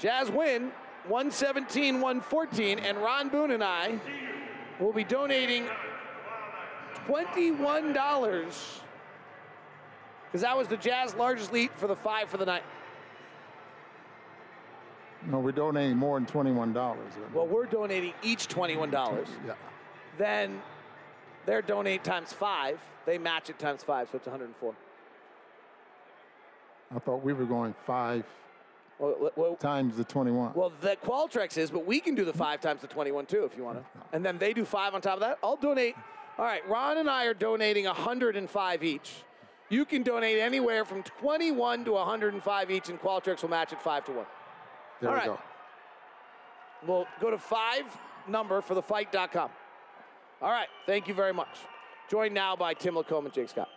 Jazz win 117 114, and Ron Boone and I will be donating $21 because that was the Jazz largest lead for the five for the night. No, we're donating more than twenty-one dollars. Well, we're donating each $21. Yeah. Then they're donate times five. They match it times five, so it's 104. I thought we were going five Well, well, times the twenty-one. well, the Qualtrics is, but we can do the five times the 21 too if you want to. And then they do five on top of that. I'll donate. All right, Ron and I are donating 105 each. You can donate anywhere from 21 to 105 each, and Qualtrics will match it five to one. there all we right. go. We'll go to five number for the fight.com. All right, thank you very much. Joined now by Tim LaComb and Jake Scott.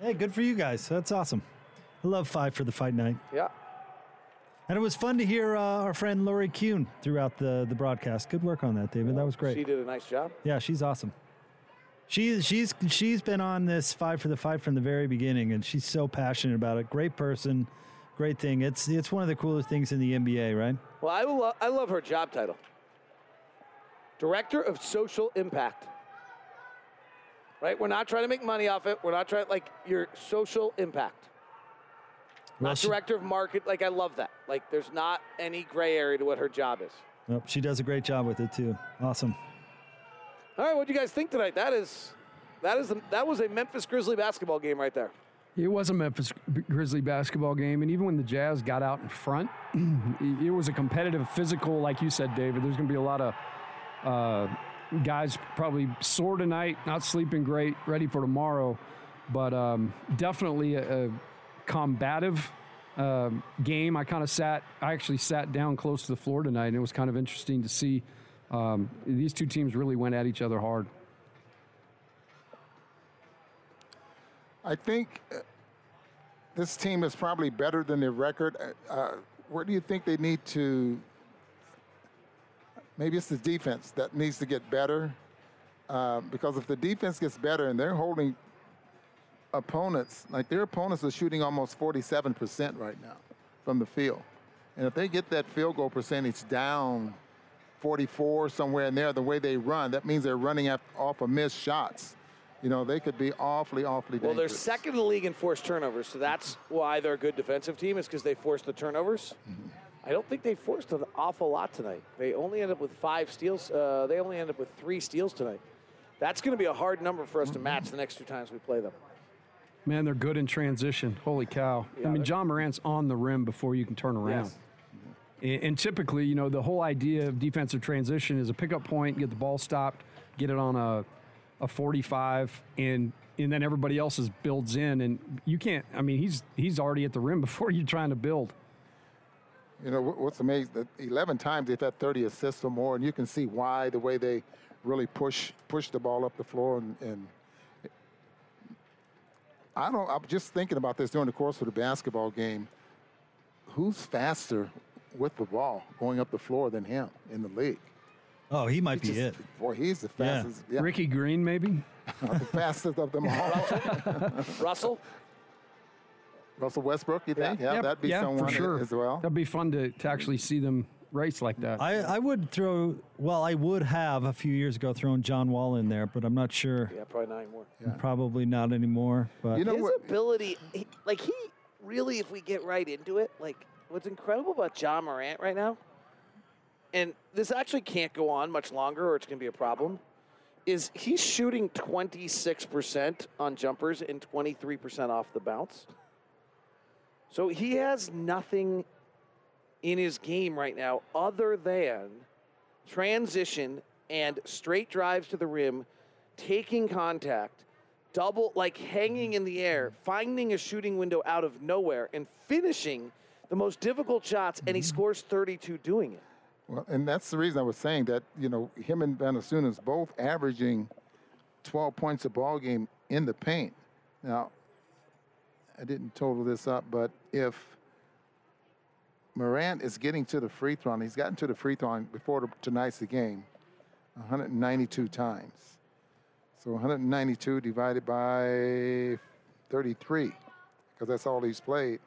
Hey, good for you guys. That's awesome. I love five for the fight night. Yeah. And it was fun to hear uh, our friend Lori Kuhn throughout the, the broadcast. Good work on that, David. That was great. She did a nice job. Yeah, she's awesome. She, she's she's been on this five for the fight from the very beginning, and she's so passionate about it. Great person, great thing. It's it's one of the coolest things in the NBA, right? Well, I, lo- I love her job title Director of Social Impact. Right? We're not trying to make money off it. We're not trying, like, your social impact. Well, Not she- director of market. Like, I love that. Like, there's not any gray area to what her job is. Nope, she does a great job with it too. Awesome. All right, what do you guys think tonight? That is, that is, the, that was a Memphis Grizzly basketball game right there. It was a Memphis Grizzly basketball game, and even when the Jazz got out in front, it was a competitive, physical, like you said, David. There's going to be a lot of uh, guys probably sore tonight, not sleeping great, ready for tomorrow, but um, definitely a, a combative um game. I kind of sat, I actually sat down close to the floor tonight, and it was kind of interesting to see um, these two teams really went at each other hard. I think uh, this team is probably better than their record. Uh, Uh, where do you think they need to? Maybe it's the defense that needs to get better. Uh, because if the defense gets better and they're holding opponents, like their opponents are shooting almost 47% right now from the field. And if they get that field goal percentage down 44 somewhere in there, the way they run, that means they're running off of missed shots. You know, they could be awfully, awfully dangerous. Well, they're second in the league in forced turnovers, so that's why they're a good defensive team, is because they force the turnovers. I don't think they forced an awful lot tonight. They only end up with five steals. Uh, they only end up with three steals tonight. That's going to be a hard number for us to match the next two times we play them. Man, they're good in transition. Holy cow. Yeah, I mean, Ja Morant's on the rim before you can turn around. Yes. And and typically, you know, the whole idea of defensive transition is a pickup point, get the ball stopped, get it on a, a 45, and and then everybody else is builds in. And you can't, I mean, he's he's already at the rim before you're trying to build. You know what's amazing? 11 times they've had 30 assists or more, and you can see why the way they really push push the ball up the floor. And, and I don't. I'm just thinking about this during the course of the basketball game. Who's faster with the ball going up the floor than him in the league? Oh, he might He's be it. just- Boy, he's the fastest. Yeah, Rickey Green, maybe? the fastest of them all. Russell? Russell Westbrook, you think? Yeah, that'd be yeah, someone for sure. as well. That'd be fun to, to actually see them race like that. I, I would throw, well, I would have a few years ago thrown John Wall in there, but I'm not sure. Yeah, probably nine more. Probably not anymore. But You know His what? ability, he, like he really, if we get right into it, like what's incredible about Ja Morant right now, and this actually can't go on much longer or it's going to be a problem, is he's shooting 26% on jumpers and 23% off the bounce. So he has nothing in his game right now other than transition and straight drives to the rim, taking contact, double, like hanging in the air, finding a shooting window out of nowhere, and finishing the most difficult shots, and he mm-hmm. scores 32 doing it. Well, and that's the reason I was saying that, you know, him and Valanciunas both averaging 12 points a ball game in the paint. Now, I didn't total this up, but if Morant is getting to the free throw, and he's gotten to the free throw before tonight's the game 192 times. So 192 divided by 33, because that's all he's played.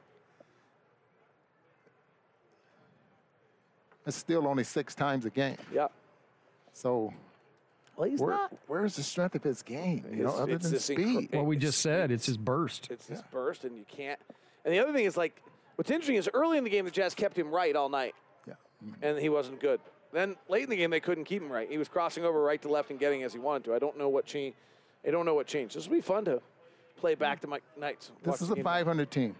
It's still only six times a game. Yeah. So Well, he's where, not. where's the strength of his game? You know, It's- other it's than speed. incre- What we It's- just said, it's his burst. It's his burst, and you can't. And the other thing is like, what's interesting is early in the game the Jazz kept him right all night, yeah. Mm-hmm. and he wasn't good. Then late in the game they couldn't keep him right. He was crossing over right to left and getting as he wanted to. I don't know what changed. I don't know what changed. This will be fun to play mm-hmm. back to my nights. This is the a 500 team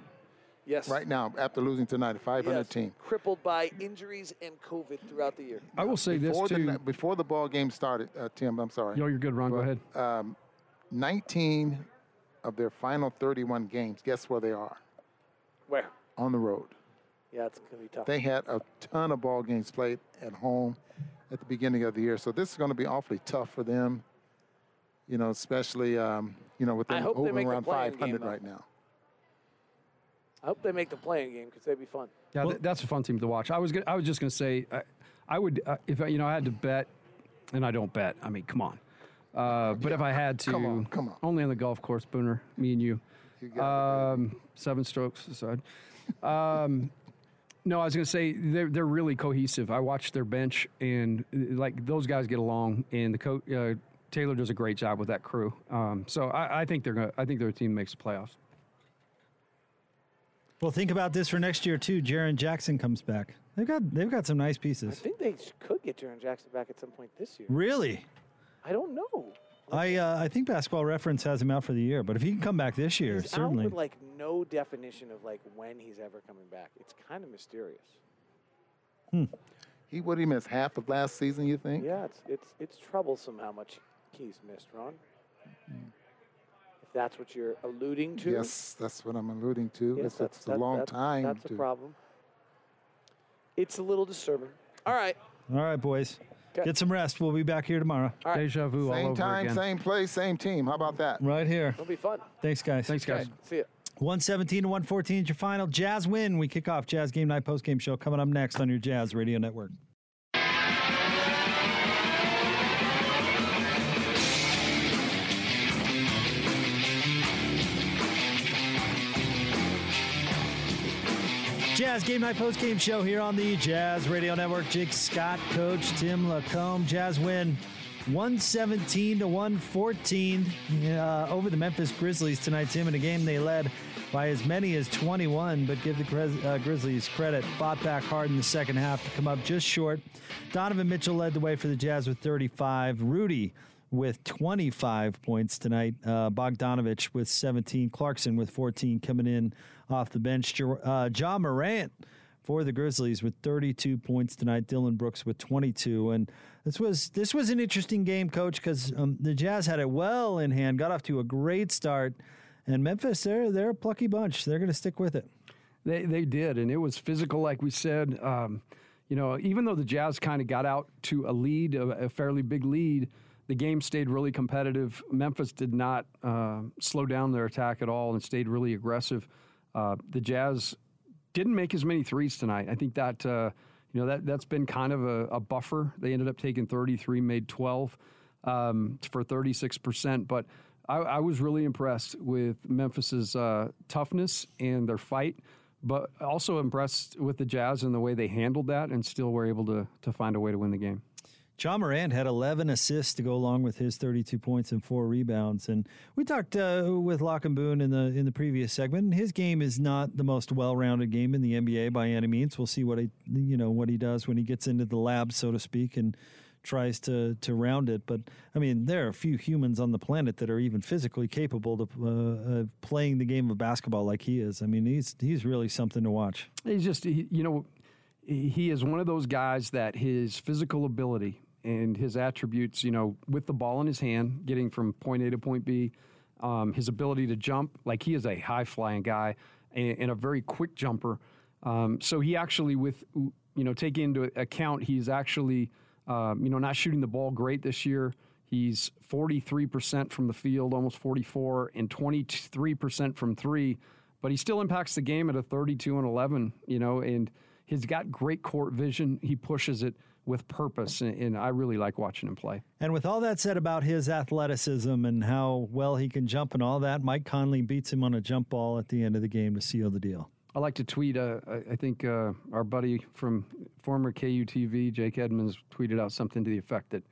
Yes. right now after losing tonight. A 500 Yes. team. Crippled by injuries and COVID throughout the year. I will say this Before the, too. ni- before the ball game started, uh, Tim, I'm sorry. Yo, you're good, Ron. Go ahead. Um, 19 of their final 31 games, guess where they are? Where? On the road. Yeah, it's gonna be tough. They had a ton of ball games played at home at the beginning of the year. So this is going to be awfully tough for them, you know, especially, um, you know, with them hope they hovering make the around play-in game, 500 though. right now. I hope they make the playing game because they'd be fun. Yeah, th- that's a fun team to watch. I was gonna, I was just going to say, I, I would uh, if I, you know I had to bet, and I don't bet. I mean, come on. Uh, but if I had to, Come on, come on. only on the golf course, Booner, me and you. You got Um, seven strokes aside. Um, no, I was going to say they're they're really cohesive. I watched their bench, and like those guys get along, and the coach uh, Taylor does a great job with that crew. Um, so I, I think they're gonna, I think their team makes the playoffs. Well, think about this for next year too. Jaren Jackson comes back. They've got they've got some nice pieces. I think they could get Jaren Jackson back at some point this year. Really, I don't know. I uh, I think Basketball Reference has him out for the year. But if he can come back this year, He's certainly. out with like no definition of like when he's ever coming back. It's kind of mysterious. Hmm. He would he miss half of last season, you think? Yeah, it's it's it's troublesome how much he's missed, Ron. If that's what you're alluding to, Yes, that's what I'm alluding to. yes, it's, that's it's a that- long that- time. That's to, a problem. It's a little disturbing. All right, All right, boys, 'Kay. get some rest. We'll be back here tomorrow. All right. Deja vu all Same over time, again. same place, same team. How about that? Right here. it'll be fun. Thanks, guys. Thanks, guys. See ya. 117 to 114 is your final. Jazz win. We kick off Jazz Game Night post game show coming up next on your Jazz Radio Network. Jazz Game Night post game show here on the Jazz Radio Network. Jake Scott, Coach Tim LaComb. Jazz win 117 to 114 uh, over the Memphis Grizzlies tonight, Tim, in a game they led by as many as 21, but give the Grizz- uh, Grizzlies credit. Fought back hard in the second half to come up just short. Donovan Mitchell led the way for the Jazz with 35. Rudy with 25 points tonight. Uh, Bogdanovich with 17. Clarkson with 14 coming in off the bench. Uh, Ja Morant for the Grizzlies with 32 points tonight. Dillon Brooks with 22, and this was this was an interesting game, Coach, because um, the Jazz had it well in hand, got off to a great start, and Memphis they're they're a plucky bunch. They're going to stick with it. They they did, and it was physical, like we said. Um, you know, even though the Jazz kind of got out to a lead, a, a fairly big lead, the game stayed really competitive. Memphis did not uh, slow down their attack at all and stayed really aggressive. Uh, the Jazz didn't make as many threes tonight. I think that uh, you know that that's been kind of a, a buffer. They ended up taking 33, made 12 um, for 36 percent, but. I, I was really impressed with Memphis's uh, toughness and their fight, but also impressed with the Jazz and the way they handled that and still were able to to find a way to win the game. Ja Morant had 11 assists to go along with his 32 points and four rebounds. And we talked uh, with Locke and Boone in the in the previous segment. His game is not the most well-rounded game in the NBA by any means. We'll see what he you know what he does when he gets into the lab, so to speak, and tries to to round it. But I mean, there are few humans on the planet that are even physically capable of uh, uh, playing the game of basketball like he is. I mean, he's he's really something to watch. He's just, he, you know, he is one of those guys that his physical ability and his attributes, you know, with the ball in his hand, getting from point A to point B, um, his ability to jump, like he is a high flying guy and, and a very quick jumper. Um, so he actually, with, you know, taking into account, he's actually, um, you know, not shooting the ball great this year. He's 43% from the field, almost 44, and 23% from three but he still impacts the game at a 32 and 11, you know, and he's got great court vision. He pushes it with purpose, and, and I really like watching him play. And with all that said about his athleticism and how well he can jump and all that, Mike Conley beats him on a jump ball at the end of the game to seal the deal. I like to tweet. Uh, I- think uh, our buddy from former KUTV Jake Edmonds tweeted out something to the effect that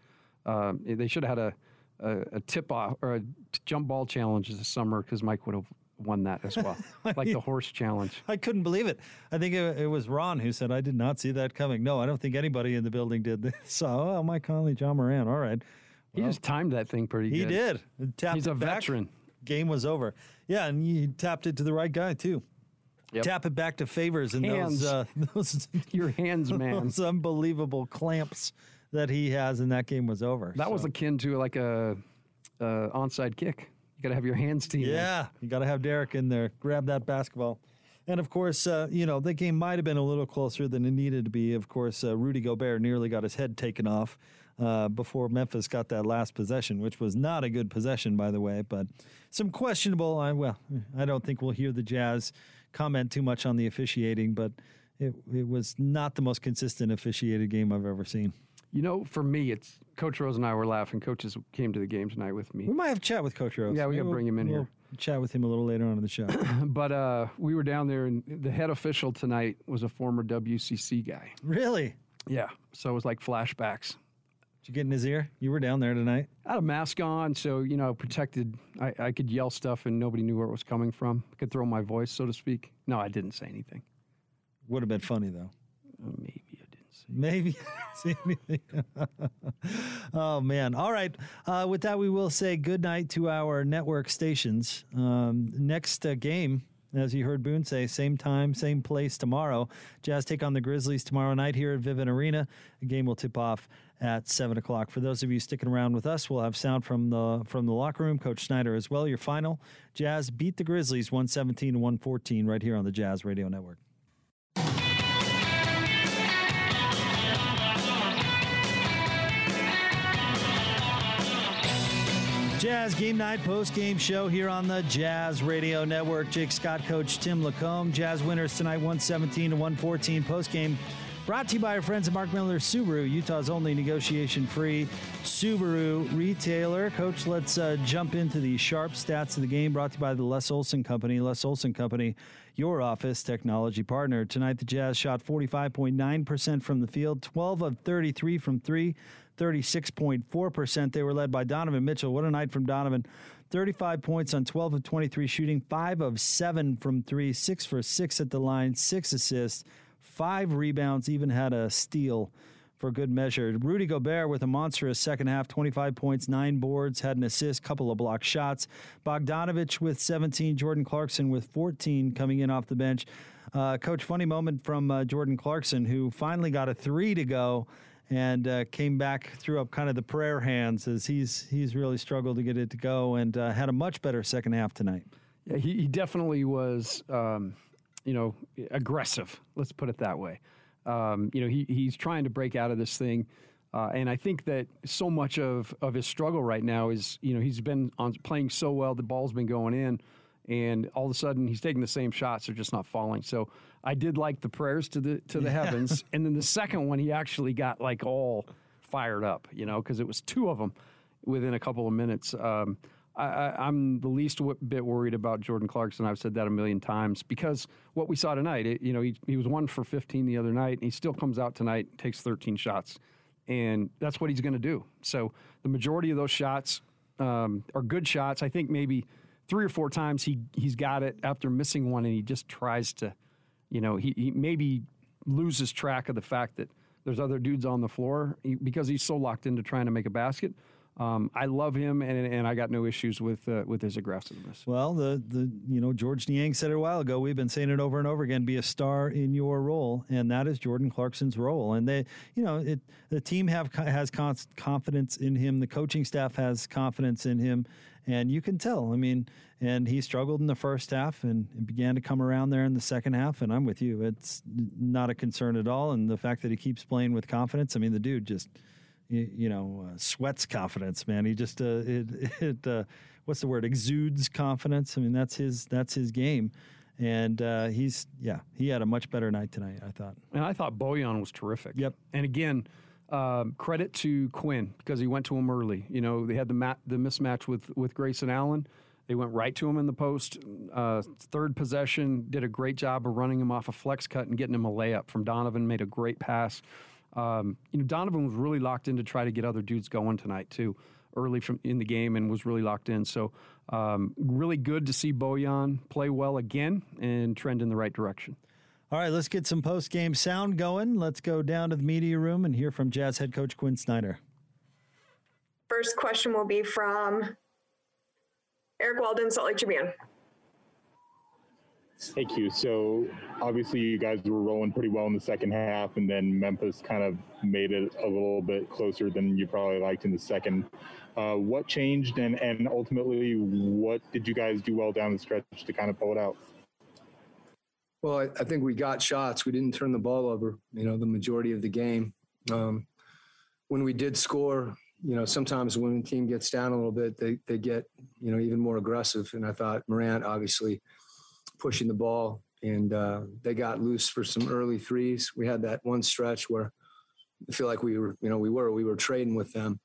uh, they should have had a, a, a tip off or a jump ball challenge this summer because Mike would have won that as well, like the horse challenge. I couldn't believe it. I think it, it, was Ron who said, I did not see that coming. No, I don't think anybody in the building did this. So, oh, Mike Conley, Ja Morant. All right. He just timed that thing pretty he good. He did. Tapped He's a back. veteran. Game was over. Yeah, and he tapped it to the right guy, too. Yep. Tap it back to Favors and hands. those, uh, those your hands, man. Those unbelievable clamps that he has, and that game was over. That so. was akin to like a, a onside kick. You got to have your hands team. Yeah, you got to have Derrick in there. Grab that basketball. And of course, uh, you know, the game might have been a little closer than it needed to be. Of course, uh, Rudy Gobert nearly got his head taken off uh, before Memphis got that last possession, which was not a good possession, by the way. But some questionable. I, well, I don't think we'll hear the Jazz comment too much on the officiating, but it, it was not the most consistent officiated game I've ever seen. You know, for me, it's Coach Rose and I were laughing. Coaches came to the game tonight with me. We might have a chat with Coach Rose. Yeah, we got to bring him in we'll here. Chat with him a little later on in the show. but uh, we were down there, and the head official tonight was a former WCC guy. Really? Yeah. So it was like flashbacks. Did you get in his ear? You were down there tonight. I had a mask on, so you know, protected. I, I could yell stuff, and nobody knew where it was coming from. I could throw my voice, so to speak. No, I didn't say anything. Would have been funny though. Maybe I didn't say. Maybe see anything. oh man! All right. Uh, with that, we will say good night to our network stations. Um, next uh, game, as you heard Boone say, same time, same place tomorrow. Jazz take on the Grizzlies tomorrow night here at Vivint Arena. The game will tip off at seven o'clock. For those of you sticking around with us, we'll have sound from the from the locker room, Coach Snyder as well. Your final: Jazz beat the Grizzlies one seventeen to one fourteen right here on the Jazz Radio Network. Jazz Game Night post game show here on the Jazz Radio Network. Jake Scott, Coach Tim LaComb. Jazz winners tonight 117 to 114 post game. Brought to you by our friends at Mark Miller Subaru, Utah's only negotiation free Subaru retailer. Coach, let's uh, jump into the sharp stats of the game brought to you by the Les Olson Company. Les Olson Company, your office technology partner. Tonight, the Jazz shot 45.9% from the field, 12 of 33 from three. 36.4%. They were led by Donovan Mitchell. What a night from Donovan. 35 points on 12 of 23 shooting, 5 of 7 from 3, 6 for 6 at the line, 6 assists, 5 rebounds, even had a steal for good measure. Rudy Gobert with a monstrous second half, 25 points, 9 boards, had an assist, couple of block shots. Bogdanovich with 17, Jordan Clarkson with 14 coming in off the bench. Uh, Coach, funny moment from uh, Jordan Clarkson, who finally got a three to go and uh, came back, threw up kind of the prayer hands as he's he's really struggled to get it to go, and uh, had a much better second half tonight. Yeah, he, he definitely was, um, you know, aggressive. Let's put it that way. Um, you know, he he's trying to break out of this thing. Uh, and I think that so much of, of his struggle right now is, you know, he's been on playing so well, the ball's been going in, and all of a sudden he's taking the same shots, they're just not falling. So I did like the prayers to the to the yeah. heavens, and then the second one he actually got like all fired up, you know, because it was two of them within a couple of minutes. Um, I, am the least w- bit worried about Jordan Clarkson. I've said that a million times because what we saw tonight, it, you know, he, he was one for 15 the other night, and he still comes out tonight, takes 13 shots, and that's what he's going to do. So the majority of those shots um, are good shots. I think maybe three or four times he he's got it after missing one, and he just tries to you know, he, he maybe loses track of the fact that there's other dudes on the floor because he's so locked into trying to make a basket. Um, I love him, and, and I got no issues with uh, with his aggressiveness. Well, the the you know Georges Niang said it a while ago. We've been saying it over and over again. Be a star in your role, and that is Jordan Clarkson's role. And they, you know, it the team have has confidence in him. The coaching staff has confidence in him, and you can tell. I mean, and he struggled in the first half and began to come around there in the second half. And I'm with you; it's not a concern at all. And the fact that he keeps playing with confidence, I mean, the dude just, you, you know, uh, sweats confidence, man. He just uh, it it uh, what's the word? Exudes confidence. I mean, that's his that's his game. And uh, he's yeah, he had a much better night tonight. I thought. And I thought Bojan was terrific. Yep. And again, um, credit to Quin because he went to him early. You know, they had the mat, the mismatch with with Grayson Allen. They went right to him in the post. Uh, third possession, did a great job of running him off a flex cut and getting him a layup from Donovan. Made a great pass. Um, you know, Donovan was really locked in to try to get other dudes going tonight too, early from in the game, and was really locked in. So, um, really good to see Bojan play well again and trend in the right direction. All right, let's get some post game sound going. Let's go down to the media room and hear from Jazz head coach Quin Snyder. First question will be from Eric Walden, Salt Lake Tribune. Thank you. So obviously you guys were rolling pretty well in the second half, and then Memphis kind of made it a little bit closer than you probably liked in the second. Uh, what changed, and and ultimately, what did you guys do well down the stretch to kind of pull it out? Well, I, I think we got shots. We didn't turn the ball over. You know, the majority of the game. Um, when we did score, you know, sometimes when the team gets down a little bit, they they get you know even more aggressive. And I thought Morant obviously pushing the ball, and uh, they got loose for some early threes. We had that one stretch where I feel like we were, you know, we were we were trading with them,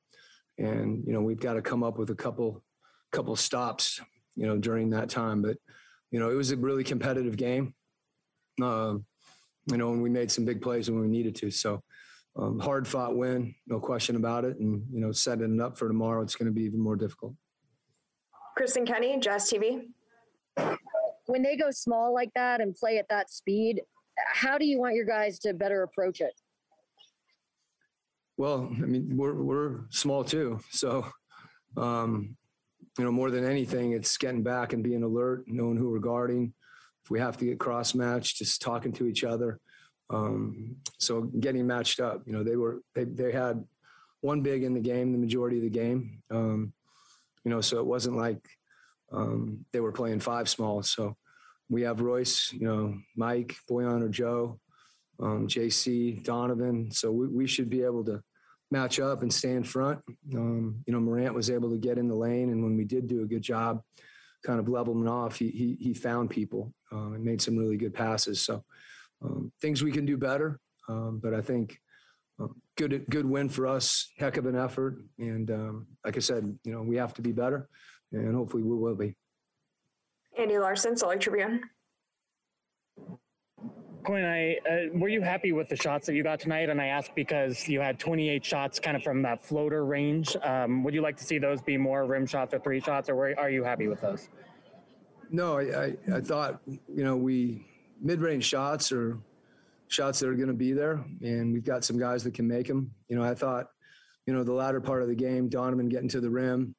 and you know we've got to come up with a couple couple stops, you know, during that time. But you know, it was a really competitive game. Uh, you know, and we made some big plays when we needed to. So. Um, hard fought win, no question about it. And, you know, setting it up for tomorrow, it's going to be even more difficult. Kristen Kenny, Jazz TV when they go small like that and play at that speed, how do you want your guys to better approach it? Well, I mean, we're we're small too, so um, you know, more than anything, it's getting back and being alert, knowing who we're guarding. If we have to get cross matched, just talking to each other. Um, so getting matched up. You know, they were they they had one big in the game, the majority of the game. Um, you know, so it wasn't like um, they were playing five small. So we have Royce, you know, Mike, Bojan or Joe, um, JC, Donovan. So we, we should be able to match up and stay in front. Um, you know, Morant was able to get in the lane, and when we did do a good job, kind of leveling off, he he, he found people uh, and made some really good passes. So um, things we can do better, um, but I think um, good good win for us. Heck of an effort, and um, like I said, you know, we have to be better and hopefully we will be. Andy Larsen, Salt Lake Tribune. Quin, I uh, were you happy with the shots that you got tonight? And I ask because you had 28 shots, kind of from that floater range. Um, would you like to see those be more rim shots or three shots, or were, are you happy with those? No, I, I, I thought you know we mid-range shots or shots that are going to be there, and we've got some guys that can make them. You know, I thought you know the latter part of the game, Donovan getting to the rim,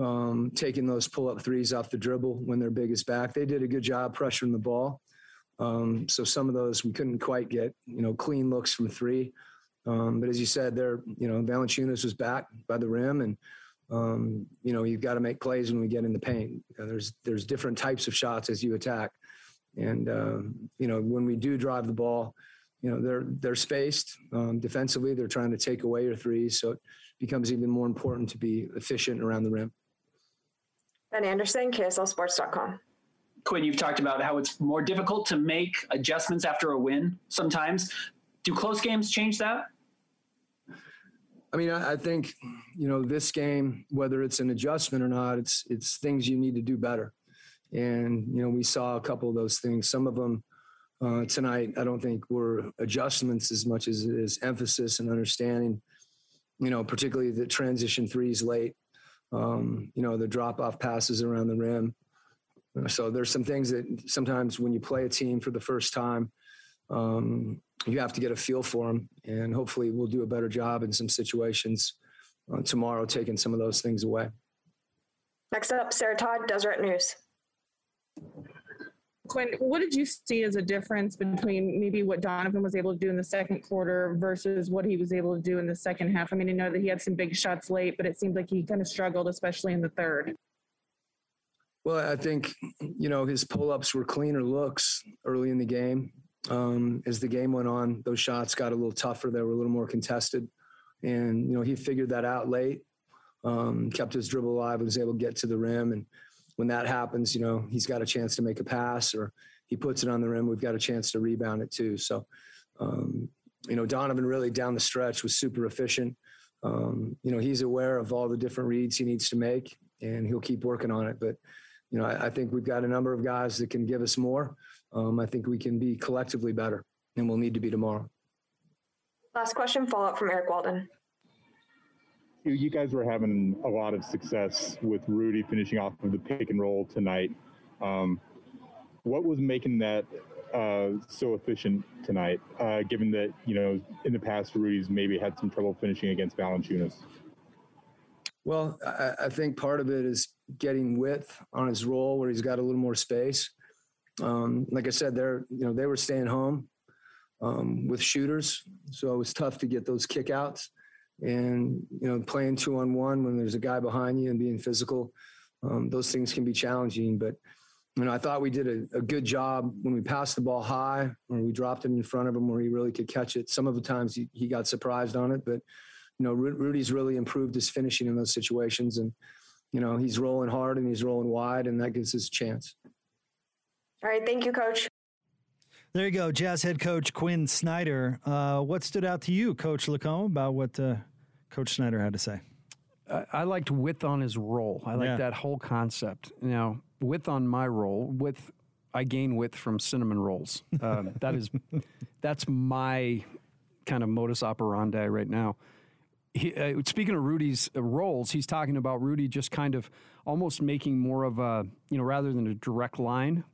um, taking those pull up threes off the dribble when they're biggest back. They did a good job pressuring the ball. Um, so some of those we couldn't quite get, you know, clean looks from three. Um, but as you said, there, you know, Valanciunas was back by the rim, and um, you know, you've got to make plays when we get in the paint. Know, there's there's different types of shots as you attack, and um, you know, when we do drive the ball, you know, they're they're spaced um, defensively. They're trying to take away your threes, so it becomes even more important to be efficient around the rim. Ben Anderson, KSLSports.com. Quin, you've talked about how it's more difficult to make adjustments after a win sometimes. Do close games change that? I mean, I, I, think you know this game, whether it's an adjustment or not, it's it's things you need to do better. And you know, we saw a couple of those things. Some of them uh, tonight, I don't think were adjustments as much as it is emphasis and understanding. You know, particularly the transition threes late um, you know, the drop off passes around the rim. So there's some things that sometimes when you play a team for the first time, um, you have to get a feel for them, and hopefully we'll do a better job in some situations uh, tomorrow, taking some of those things away. Next up, Sarah Todd, Deseret News. Quin, what did you see as a difference between maybe what Donovan was able to do in the second quarter versus what he was able to do in the second half? I mean, I know that he had some big shots late, but it seemed like he kind of struggled, especially in the third. Well, I think, you know, his pull ups were cleaner looks early in the game. Um, as the game went on, those shots got a little tougher. They were a little more contested. And, you know, he figured that out late, um, kept his dribble alive, was able to get to the rim. And, when that happens, you know, he's got a chance to make a pass or he puts it on the rim. We've got a chance to rebound it too. So, um, you know, Donovan really down the stretch was super efficient. Um, you know, he's aware of all the different reads he needs to make and he'll keep working on it. But you know, I, I think we've got a number of guys that can give us more. Um, I think we can be collectively better, and we'll need to be tomorrow. Last question, follow up from Eric Walden. You, guys were having a lot of success with Rudy finishing off of the pick and roll tonight. Um, what was making that uh, so efficient tonight, uh, given that, you know, in the past, Rudy's maybe had some trouble finishing against Valanciunas? Well, I, I, think part of it is getting width on his roll where he's got a little more space. Um, like I said, they're you know they were staying home um, with shooters, so it was tough to get those kickouts. And you know, playing two on one when there's a guy behind you and being physical, um, those things can be challenging. But you know, I thought we did a, a, good job when we passed the ball high, or we dropped it in front of him where he really could catch it. Some of the times he, he got surprised on it, but you know, Rudy's really improved his finishing in those situations, and you know, he's rolling hard and he's rolling wide, and that gives us a chance. All right, thank you, Coach. There you go, Jazz head coach Quin Snyder. Uh, what stood out to you, Coach LaComb, about what uh, Coach Snyder had to say? I, I liked width on his roll. I like yeah. that whole concept. Now, width on my roll, width I gain width from cinnamon rolls. Um, that is, that's my kind of modus operandi right now he, uh, speaking of Rudy's uh, roles, he's talking about Rudy just kind of almost making more of a, you know, rather than a direct line,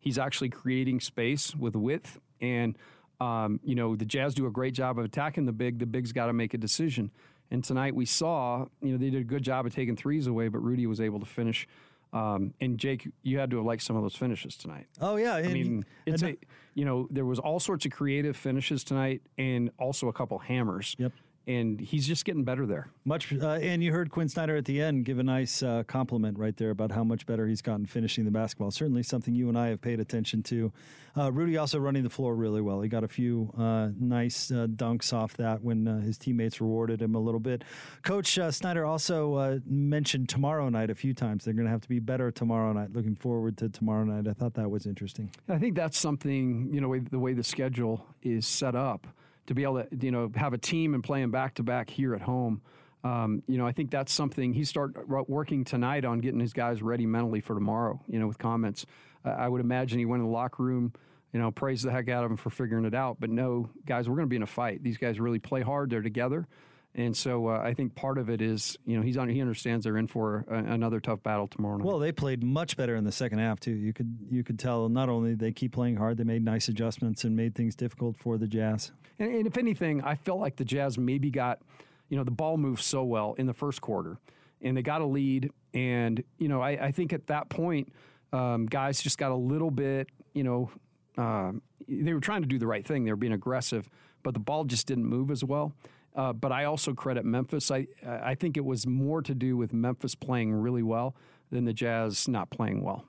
he's actually creating space with width. And, um, you know, the Jazz do a great job of attacking the big. The big's got to make a decision. And tonight we saw, you know, they did a good job of taking threes away, but Rudy was able to finish. Um, and Jake, you had to have liked some of those finishes tonight. Oh yeah, I mean, it's a, you know, there was all sorts of creative finishes tonight, and also a couple hammers. Yep and he's just getting better there. Much, uh, and you heard Quin Snyder at the end give a nice uh, compliment right there about how much better he's gotten finishing the basketball. Certainly something you and I have paid attention to. Uh, Rudy also running the floor really well. He got a few uh, nice uh, dunks off that when uh, his teammates rewarded him a little bit. Coach Snyder also mentioned tomorrow night a few times. They're going to have to be better tomorrow night. Looking forward to tomorrow night. I thought that was interesting. I think that's something you know the way the schedule is set up to be able to you know have a team and play them back to back here at home. Um, you know, I think that's something he start working tonight on getting his guys ready mentally for tomorrow. You know, with comments, uh, I would imagine he went in the locker room. You know, praise the heck out of him for figuring it out. But no, guys, we're going to be in a fight. These guys really play hard. They're together. And so uh, I think part of it is, you know, he's on. He understands they're in for a, another tough battle tomorrow night. Well, they played much better in the second half too. You could you could tell not only they keep playing hard, they made nice adjustments and made things difficult for the Jazz. And, and if anything, I felt like the Jazz maybe got, you know, the ball moved so well in the first quarter, and they got a lead, and you know, I, I think at that point, um, guys just got a little bit, you know, uh, they were trying to do the right thing. They were being aggressive, but the ball just didn't move as well. Uh, but I also credit Memphis. I I think it was more to do with Memphis playing really well than the Jazz not playing well.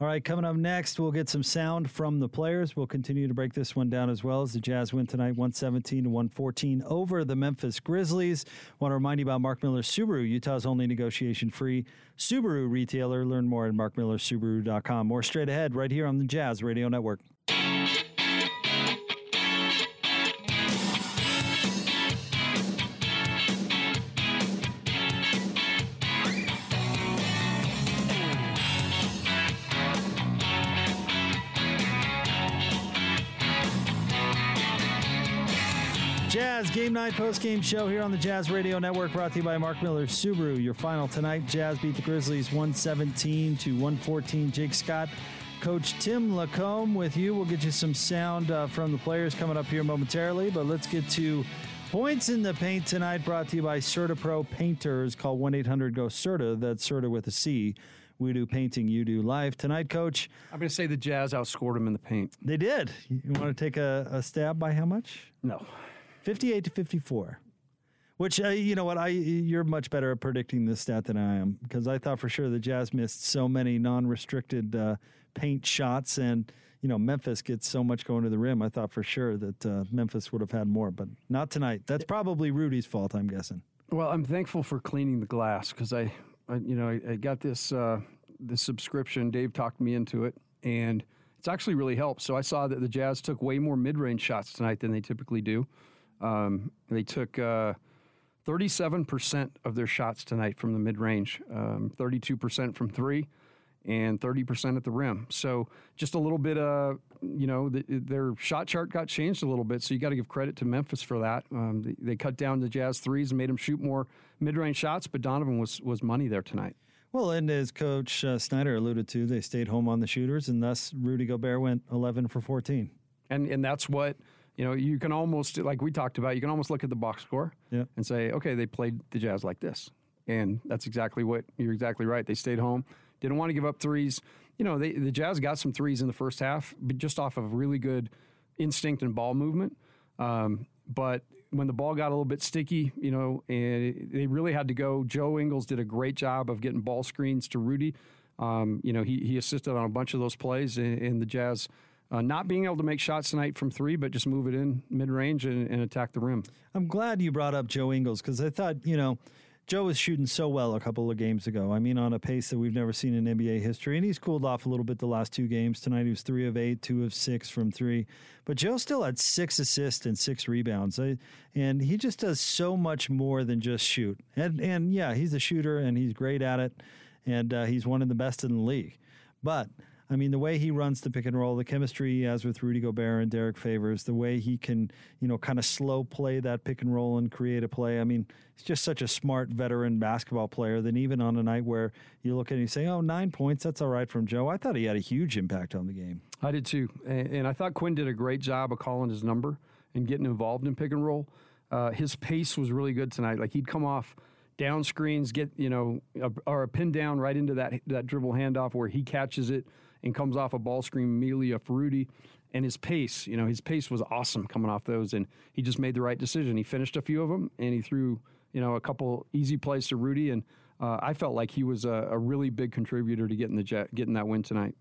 All right, coming up next, we'll get some sound from the players. We'll continue to break this one down as well as the Jazz win tonight 117 to 114 over the Memphis Grizzlies. Want to remind you about Mark Miller Subaru, Utah's only negotiation free Subaru retailer. Learn more at markmillersubaru.com. More straight ahead right here on the Jazz Radio Network. Game Night Post Game Show here on the Jazz Radio Network, brought to you by Mark Miller Subaru. Your final tonight: Jazz beat the Grizzlies 117 to 114. Jake Scott, Coach Tim LaComb, with you. We'll get you some sound uh, from the players coming up here momentarily, but let's get to points in the paint tonight. Brought to you by CertaPro Painters. Call 1 800 GO CERTA. That's Certa with a C. We do painting, you do life. Tonight, Coach. I'm going to say the Jazz outscored them in the paint. They did. You want to take a, a stab by how much? No. 58 to 54. Which uh, you know what I you're much better at predicting this stat than I am because I thought for sure the Jazz missed so many non-restricted uh, paint shots and you know Memphis gets so much going to the rim. I thought for sure that uh, Memphis would have had more, but not tonight. That's probably Rudy's fault, I'm guessing. Well, I'm thankful for cleaning the glass because I, I, you know, I, I got this uh, this subscription. Dave talked me into it, and it's actually really helped. So I saw that the Jazz took way more mid-range shots tonight than they typically do. Um, they took uh, 37% of their shots tonight from the mid range, um, 32% from three, and 30% at the rim. So just a little bit of, you know, the, their shot chart got changed a little bit. So you got to give credit to Memphis for that. Um, they, they, cut down the Jazz threes and made them shoot more mid range shots, but Donovan was, was money there tonight. Well, and as Coach uh, Snyder alluded to, they stayed home on the shooters, and thus Rudy Gobert went 11 for 14. And and that's what you know. You can almost like we talked about. You can almost look at the box score yeah. and say, okay, they played the Jazz like this, and that's exactly what you're exactly right. They stayed home, didn't want to give up threes. You know, they, the Jazz got some threes in the first half, but just off of really good instinct and ball movement. Um, but when the ball got a little bit sticky, you know, and they really had to go. Joe Ingles did a great job of getting ball screens to Rudy. Um, you know, he, he assisted on a bunch of those plays, and, the Jazz uh, not being able to make shots tonight from three, but just move it in mid range and, and, attack the rim. I'm glad you brought up Joe Ingles because I thought, you know, Joe was shooting so well a couple of games ago. I mean, on a pace that we've never seen in NBA history. And he's cooled off a little bit the last two games. Tonight he was three of eight, two of six from three. But Joe still had six assists and six rebounds. and he just does so much more than just shoot. And, and yeah, he's a shooter and he's great at it. And uh, he's one of the best in the league. But I mean, the way he runs the pick and roll, the chemistry he has with Rudy Gobert and Derrick Favors, the way he can, you know, kind of slow play that pick and roll and create a play. I mean, he's just such a smart veteran basketball player that even on a night where you look at it and say, oh, nine points, that's all right from Joe. I thought he had a huge impact on the game. I did too. And, I thought Quin did a great job of calling his number and getting involved in pick and roll. Uh, his pace was really good tonight. Like he'd come off down screens, get, you know, a, or a pin down right into that, that dribble handoff where he catches it and comes off a ball screen immediately off Rudy. And his pace, you know, his pace was awesome coming off those, and he just made the right decision. He finished a few of them, and he threw, you know, a couple easy plays to Rudy, and uh, I felt like he was a, a, really big contributor to getting the jet, getting that win tonight.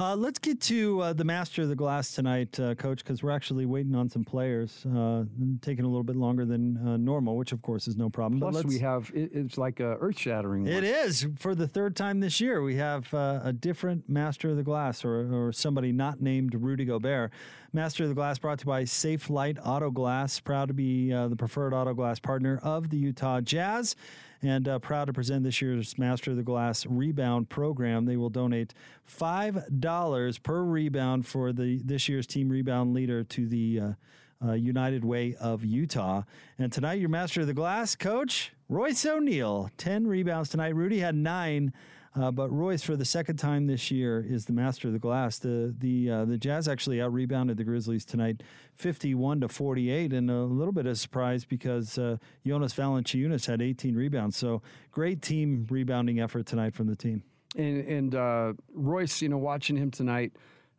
Uh, let's get to uh, the master of the glass tonight, uh, Coach, because we're actually waiting on some players, uh, taking a little bit longer than uh, normal, which of course is no problem. Plus, we have it, it's like a earth shattering. It is for the third time this year. We have uh, a different master of the glass, or, or somebody not named Rudy Gobert. Master of the Glass brought to you by Light Auto Glass, proud to be the preferred auto glass partner of the Utah Jazz and uh, proud to present this year's Master of the Glass Rebound Program. They will donate $5 per rebound for the this year's team rebound leader to the uh, uh, United Way of Utah. And tonight, your Master of the Glass coach, Royce O'Neale, 10 rebounds tonight. Rudy had nine. Uh, but Royce, for the second time this year, is the master of the glass. The the uh, the Jazz actually out rebounded the Grizzlies tonight, fifty-one to forty-eight, and a little bit of surprise because uh, Jonas Valanciunas had eighteen rebounds. So great team rebounding effort tonight from the team. And and uh, Royce, you know, watching him tonight,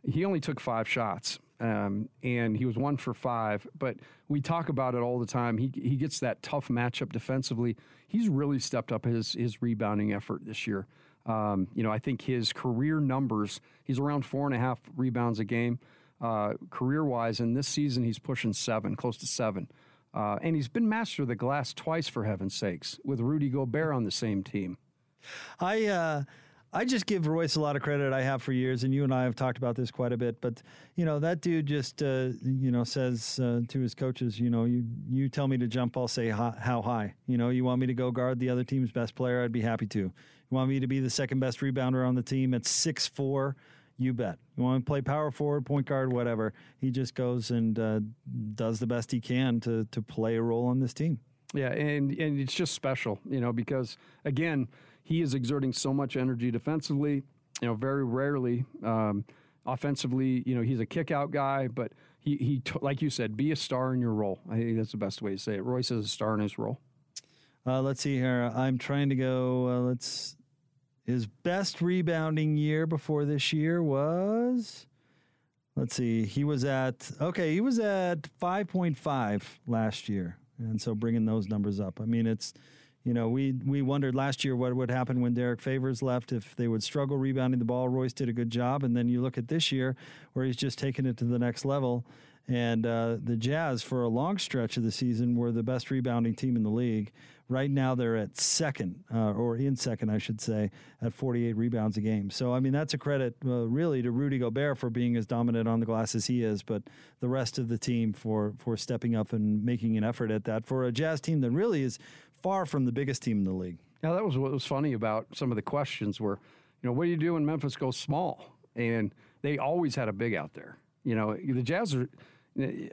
he only took five shots. Um, and he was one for five. But we talk about it all the time. He he gets that tough matchup defensively. He's really stepped up his his rebounding effort this year. Um, you know, I think his career numbers, he's around four and a half rebounds a game uh, career wise. And this season, he's pushing seven, close to seven. Uh, and he's been master of the glass twice, for heaven's sakes, with Rudy Gobert on the same team. I, uh, I just give Royce a lot of credit. I have for years, and you and I have talked about this quite a bit. But you know, that dude just uh, you know says uh, to his coaches, you know, you you tell me to jump, I'll say how high. You know, you want me to go guard the other team's best player, I'd be happy to. You want me to be the second best rebounder on the team at six four? You bet. You want to play power forward, point guard, whatever. He just goes and uh, does the best he can to to play a role on this team. Yeah, and and it's just special, you know, because again, he is exerting so much energy defensively. You know, very rarely um, offensively. You know, he's a kick out guy, but he he t- like you said, be a star in your role. I think that's the best way to say it. Royce is a star in his role. Uh, let's see here. I'm trying to go. Uh, let's his best rebounding year before this year was, let's see, he was at, okay, he was at 5.5 last year. And so bringing those numbers up. I mean, it's, you know, we we wondered last year what would happen when Derrick Favors left, if they would struggle rebounding the ball. Royce did a good job. And then you look at this year where he's just taken it to the next level. And uh, the Jazz, for a long stretch of the season, were the best rebounding team in the league. Right now, they're at second, uh, or in second, I should say, at 48 rebounds a game. So, I mean, that's a credit uh, really to Rudy Gobert for being as dominant on the glass as he is, but the rest of the team for for stepping up and making an effort at that for a Jazz team that really is far from the biggest team in the league. Now, that was what was funny about some of the questions were you know, what do you do when Memphis goes small? And they always had a big out there. You know, the Jazz are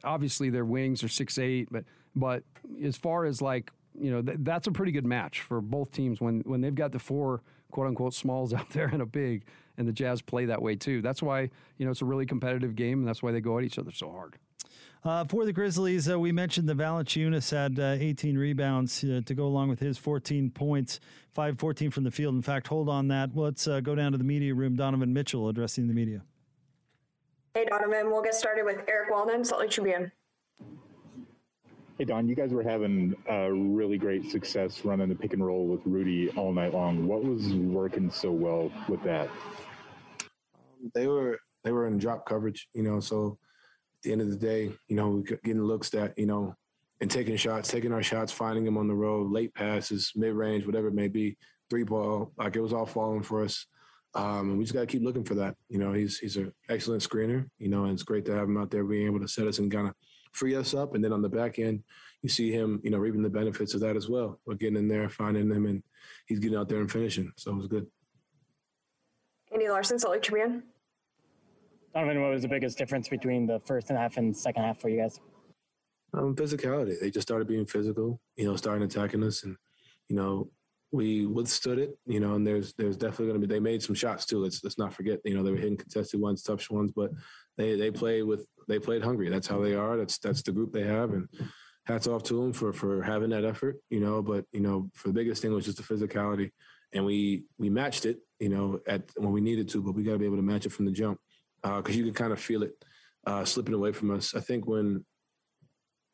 obviously their wings are six eight, but but as far as like you know, th- that's a pretty good match for both teams when when they've got the four quote unquote smalls out there and a big, and the Jazz play that way too. That's why you know it's a really competitive game, and that's why they go at each other so hard. Uh, for the Grizzlies, uh, we mentioned the Valanciunas had uh, 18 rebounds uh, to go along with his 14 points, 5 14 from the field. In fact, hold on that. Let's uh, go down to the media room. Donovan Mitchell addressing the media. Hey, Donovan, we'll get started with Eric Walden, Salt Lake Tribune. Hey Don, you guys were having a really great success running the pick and roll with Rudy all night long. What was working so well with that? Um, they were they were in drop coverage, you know. So at the end of the day, you know, we getting looks that you know, and taking shots, taking our shots, finding them on the road, late passes, mid range, whatever it may be, three ball, like it was all falling for us. Um, and we just got to keep looking for that. You know, he's he's an excellent screener. You know, and it's great to have him out there being able to set us and kind of free us up. And then on the back end, you see him, you know, reaping the benefits of that as well. We're getting in there, finding him, and he's getting out there and finishing. So it was good. Andy Larsen, Salt Lake Tribune. Donovan, what was the biggest difference between the first half and second half for you guys? Um, physicality. They just started being physical, you know, starting attacking us, and you know, we withstood it, you know. And there's there's definitely going to be. They made some shots too. Let's let's not forget, you know, they were hitting contested ones, tough ones, but they they play with they played hungry. That's how they are. That's that's the group they have, and hats off to them for for having that effort. You know, but you know, for the biggest thing was just the physicality, and we we matched it. You know, at when we needed to, but we got to be able to match it from the jump because uh, you can kind of feel it uh, slipping away from us. I think when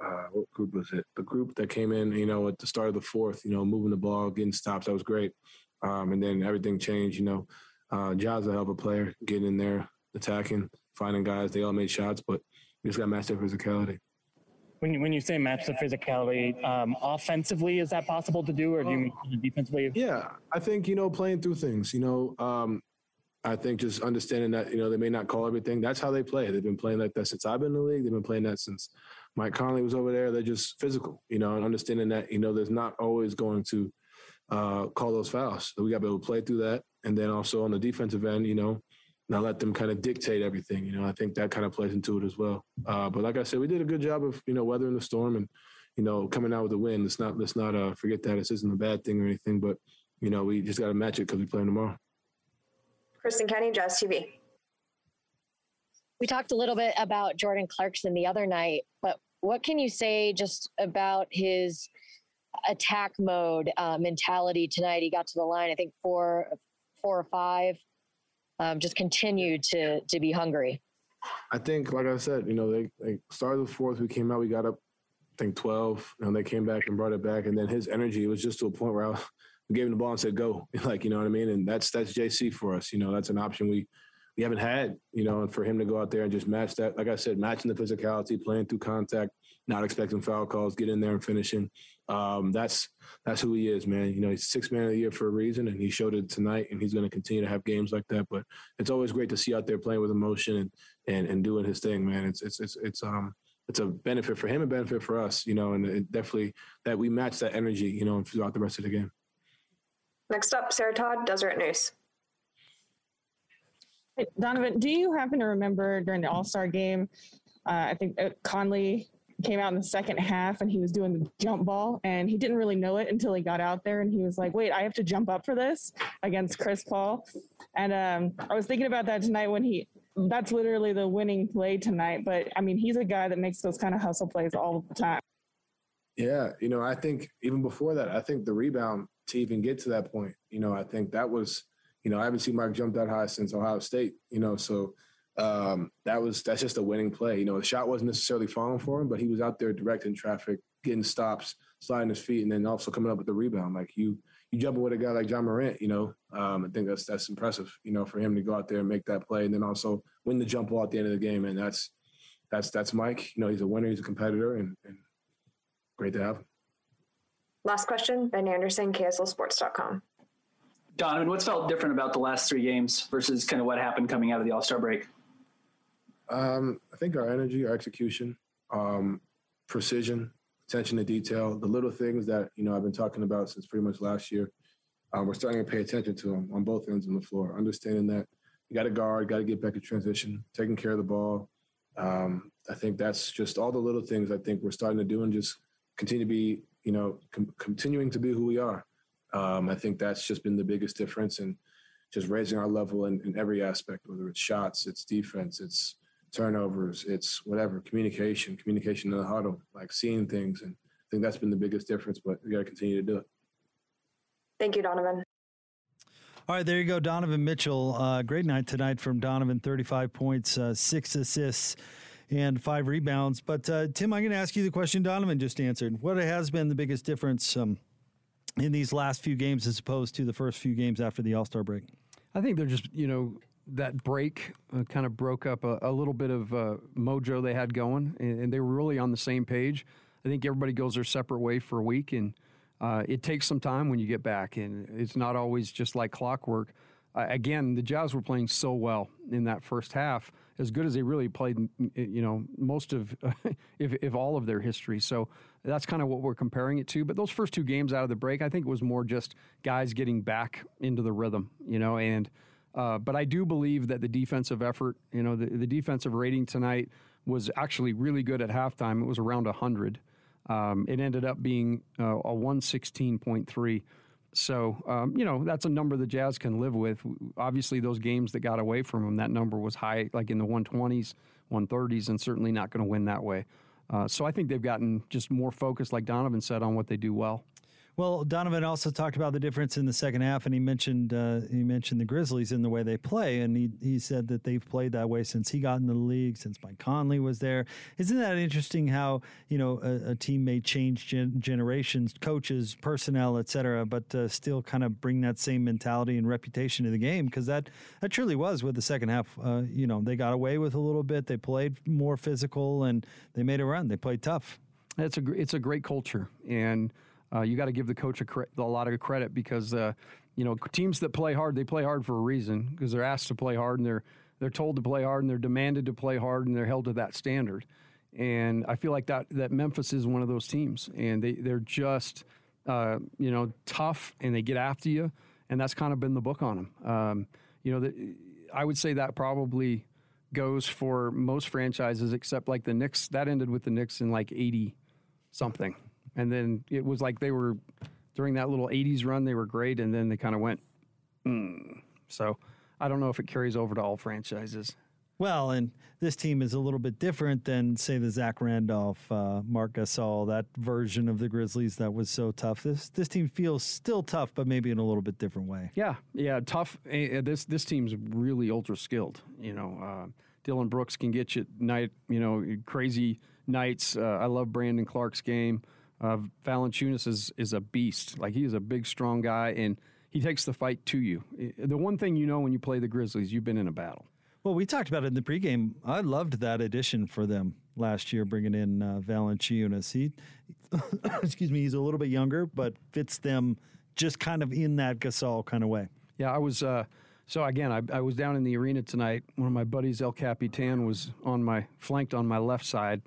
uh, what group was it? The group that came in, you know, at the start of the fourth, you know, moving the ball, getting stops, that was great. Um, and then everything changed. You know, uh, Ja's a hell of a player, getting in there, attacking, finding guys. They all made shots, but we just got match their physicality. When you, when you say match the physicality, um, offensively, is that possible to do, or do you mean defensively? Yeah, I think you know playing through things. You know, um, I think just understanding that you know they may not call everything. That's how they play. They've been playing like that since I've been in the league. They've been playing that since Mike Conley was over there. They're just physical, you know, and understanding that you know there's not always going to uh, call those fouls. So we got to be able to play through that, and then also on the defensive end, you know, not let them kind of dictate everything. You know, I think that kind of plays into it as well. Uh, but like I said, we did a good job of you know weathering the storm and you know coming out with a win. Let's not let's not uh, forget that this isn't a bad thing or anything, but you know we just got to match it because we play tomorrow. Kristen Kenny, Jazz TV. We talked a little bit about Jordan Clarkson the other night, but what can you say just about his attack mode uh, mentality tonight? He got to the line, I think four, four or five. Um, just continued to to be hungry. I think, like I said, you know, they, they started the fourth. We came out, we got up, I think twelve, and they came back and brought it back. And then his energy was just to a point where I we gave him the ball and said go, like you know what I mean. And that's that's JC for us. You know, that's an option we we haven't had. You know, and for him to go out there and just match that, like I said, matching the physicality, playing through contact, not expecting foul calls, get in there and finishing. Um, that's that's who he is, man. You know, he's six man of the year for a reason, and he showed it tonight, and he's going to continue to have games like that. But it's always great to see out there playing with emotion and and and doing his thing, man. It's it's it's it's um it's a benefit for him and benefit for us, you know, and it definitely that we match that energy, you know, throughout the rest of the game. Next up, Sarah Todd, Deseret News. Donovan, do you happen to remember during the All Star game? Uh, I think uh, Conley came out in the second half and he was doing the jump ball and he didn't really know it until he got out there and he was like, wait, I have to jump up for this against Chris Paul. And um, I was thinking about that tonight when he, that's literally the winning play tonight. But I mean, he's a guy that makes those kind of hustle plays all the time. Yeah. You know, I think even before that, I think the rebound to even get to that point, you know, I think that was, you know, I haven't seen Mike jump that high since Ohio State, you know, so um, that was that's just a winning play. You know, the shot wasn't necessarily falling for him, but he was out there directing traffic, getting stops, sliding his feet, and then also coming up with the rebound. Like you, you jumping with a guy like Ja Morant. You know, um, I think that's that's impressive. You know, for him to go out there and make that play, and then also win the jump ball at the end of the game, and that's that's that's Mike. You know, he's a winner, he's a competitor, and, and great to have him. Last question, Ben Anderson, KSLSports.com. Donovan, what's felt different about the last three games versus kind of what happened coming out of the All Star break? Um, I think our energy, our execution, um, precision, attention to detail, the little things that you know I've been talking about since pretty much last year. uh, we're starting to pay attention to them on both ends of the floor, understanding that you got to guard, got to get back to transition, taking care of the ball. Um, I think that's just all the little things I think we're starting to do and just continue to be, you know, com- continuing to be who we are. Um, I think that's just been the biggest difference and just raising our level in, in every aspect, whether it's shots, it's defense, it's turnovers, it's whatever, communication, communication in the huddle, like seeing things. And I think that's been the biggest difference, but we got to continue to do it. Thank you, Donovan. All right, there you go, Donovan Mitchell. Uh, great night tonight from Donovan. Thirty-five points, uh, six assists, and five rebounds. But uh, Tim, I'm going to ask you the question Donovan just answered. What has been the biggest difference um, in these last few games as opposed to the first few games after the All Star break? I think they're just you know that break uh, kind of broke up a, a little bit of uh, mojo they had going, and, and, they were really on the same page. I think everybody goes their separate way for a week, and uh, it takes some time when you get back, and it's not always just like clockwork. Uh, again, the Jazz were playing so well in that first half, as good as they really played, you know, most of, if, if all of their history. So that's kind of what we're comparing it to. But those first two games out of the break, I think it was more just guys getting back into the rhythm, you know, and. Uh, but I do believe that the defensive effort, you know, the, the defensive rating tonight was actually really good at halftime. It was around 100. Um, it ended up being uh, a 116.3. So, um, you know, that's a number the Jazz can live with. Obviously, those games that got away from them, that number was high, like in the 120s, 130s, and certainly not going to win that way. Uh, so I think they've gotten just more focused, like Donovan said, on what they do well. Well, Donovan also talked about the difference in the second half, and he mentioned uh, he mentioned the Grizzlies in the way they play, and he he said that they've played that way since he got in the league, since Mike Conley was there. Isn't that interesting? How you know a, a team may change gen- generations, coaches, personnel, etc., but uh, still kind of bring that same mentality and reputation to the game because that that truly was with the second half. Uh, you know, they got away with a little bit. They played more physical, and they made a run. They played tough. It's a it's a great culture and uh, you got to give the coach a, cre- a, lot of credit because uh, you know teams that play hard they play hard for a reason because they're asked to play hard and they're they're told to play hard and they're demanded to play hard and they're held to that standard. And I feel like that that Memphis is one of those teams, and they they're just uh, you know tough and they get after you, and that's kind of been the book on them. Um, you know, the, I would say that probably goes for most franchises except like the Knicks. That ended with the Knicks in like eighty something and then it was like they were during that little 80s run they were great and then they kind of went mm. so i don't know if it carries over to all franchises well, and this team is a little bit different than, say, the Zach Randolph, uh, Marc Gasol, that version of the Grizzlies that was so tough. This this team feels still tough, but maybe in a little bit different way. Yeah, yeah, tough. This this team's really ultra skilled. You know, uh, Dillon Brooks can get you night, you know, crazy nights. Uh, I love Brandon Clarke's game. Uh, Valanciunas is is a beast. Like he is a big, strong guy, and he takes the fight to you. The one thing you know when you play the Grizzlies, you've been in a battle. Well, we talked about it in the pregame. I loved that addition for them last year, bringing in uh, Valanciunas. He, excuse me, he's a little bit younger, but fits them just kind of in that Gasol kind of way. Yeah, I was. Uh, so again, I, I, was down in the arena tonight. One of my buddies, El Capitan, was on my flanked on my left side,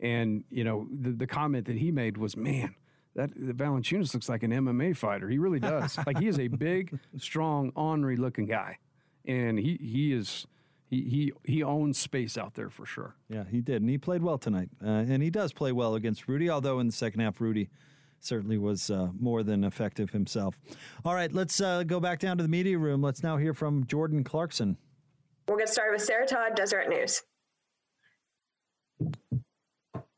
and you know, the, the comment that he made was, "Man, that Valanciunas looks like an MMA fighter. He really does. like he is a big, strong, ornery looking guy, and he he is." He, he, he owns space out there for sure. Yeah, he did. And he played well tonight. Uh, and he does play well against Rudy, although in the second half, Rudy certainly was uh, more than effective himself. All right, let's uh, go back down to the media room. Let's now hear from Jordan Clarkson. We'll get started with Sarah Todd, Deseret News.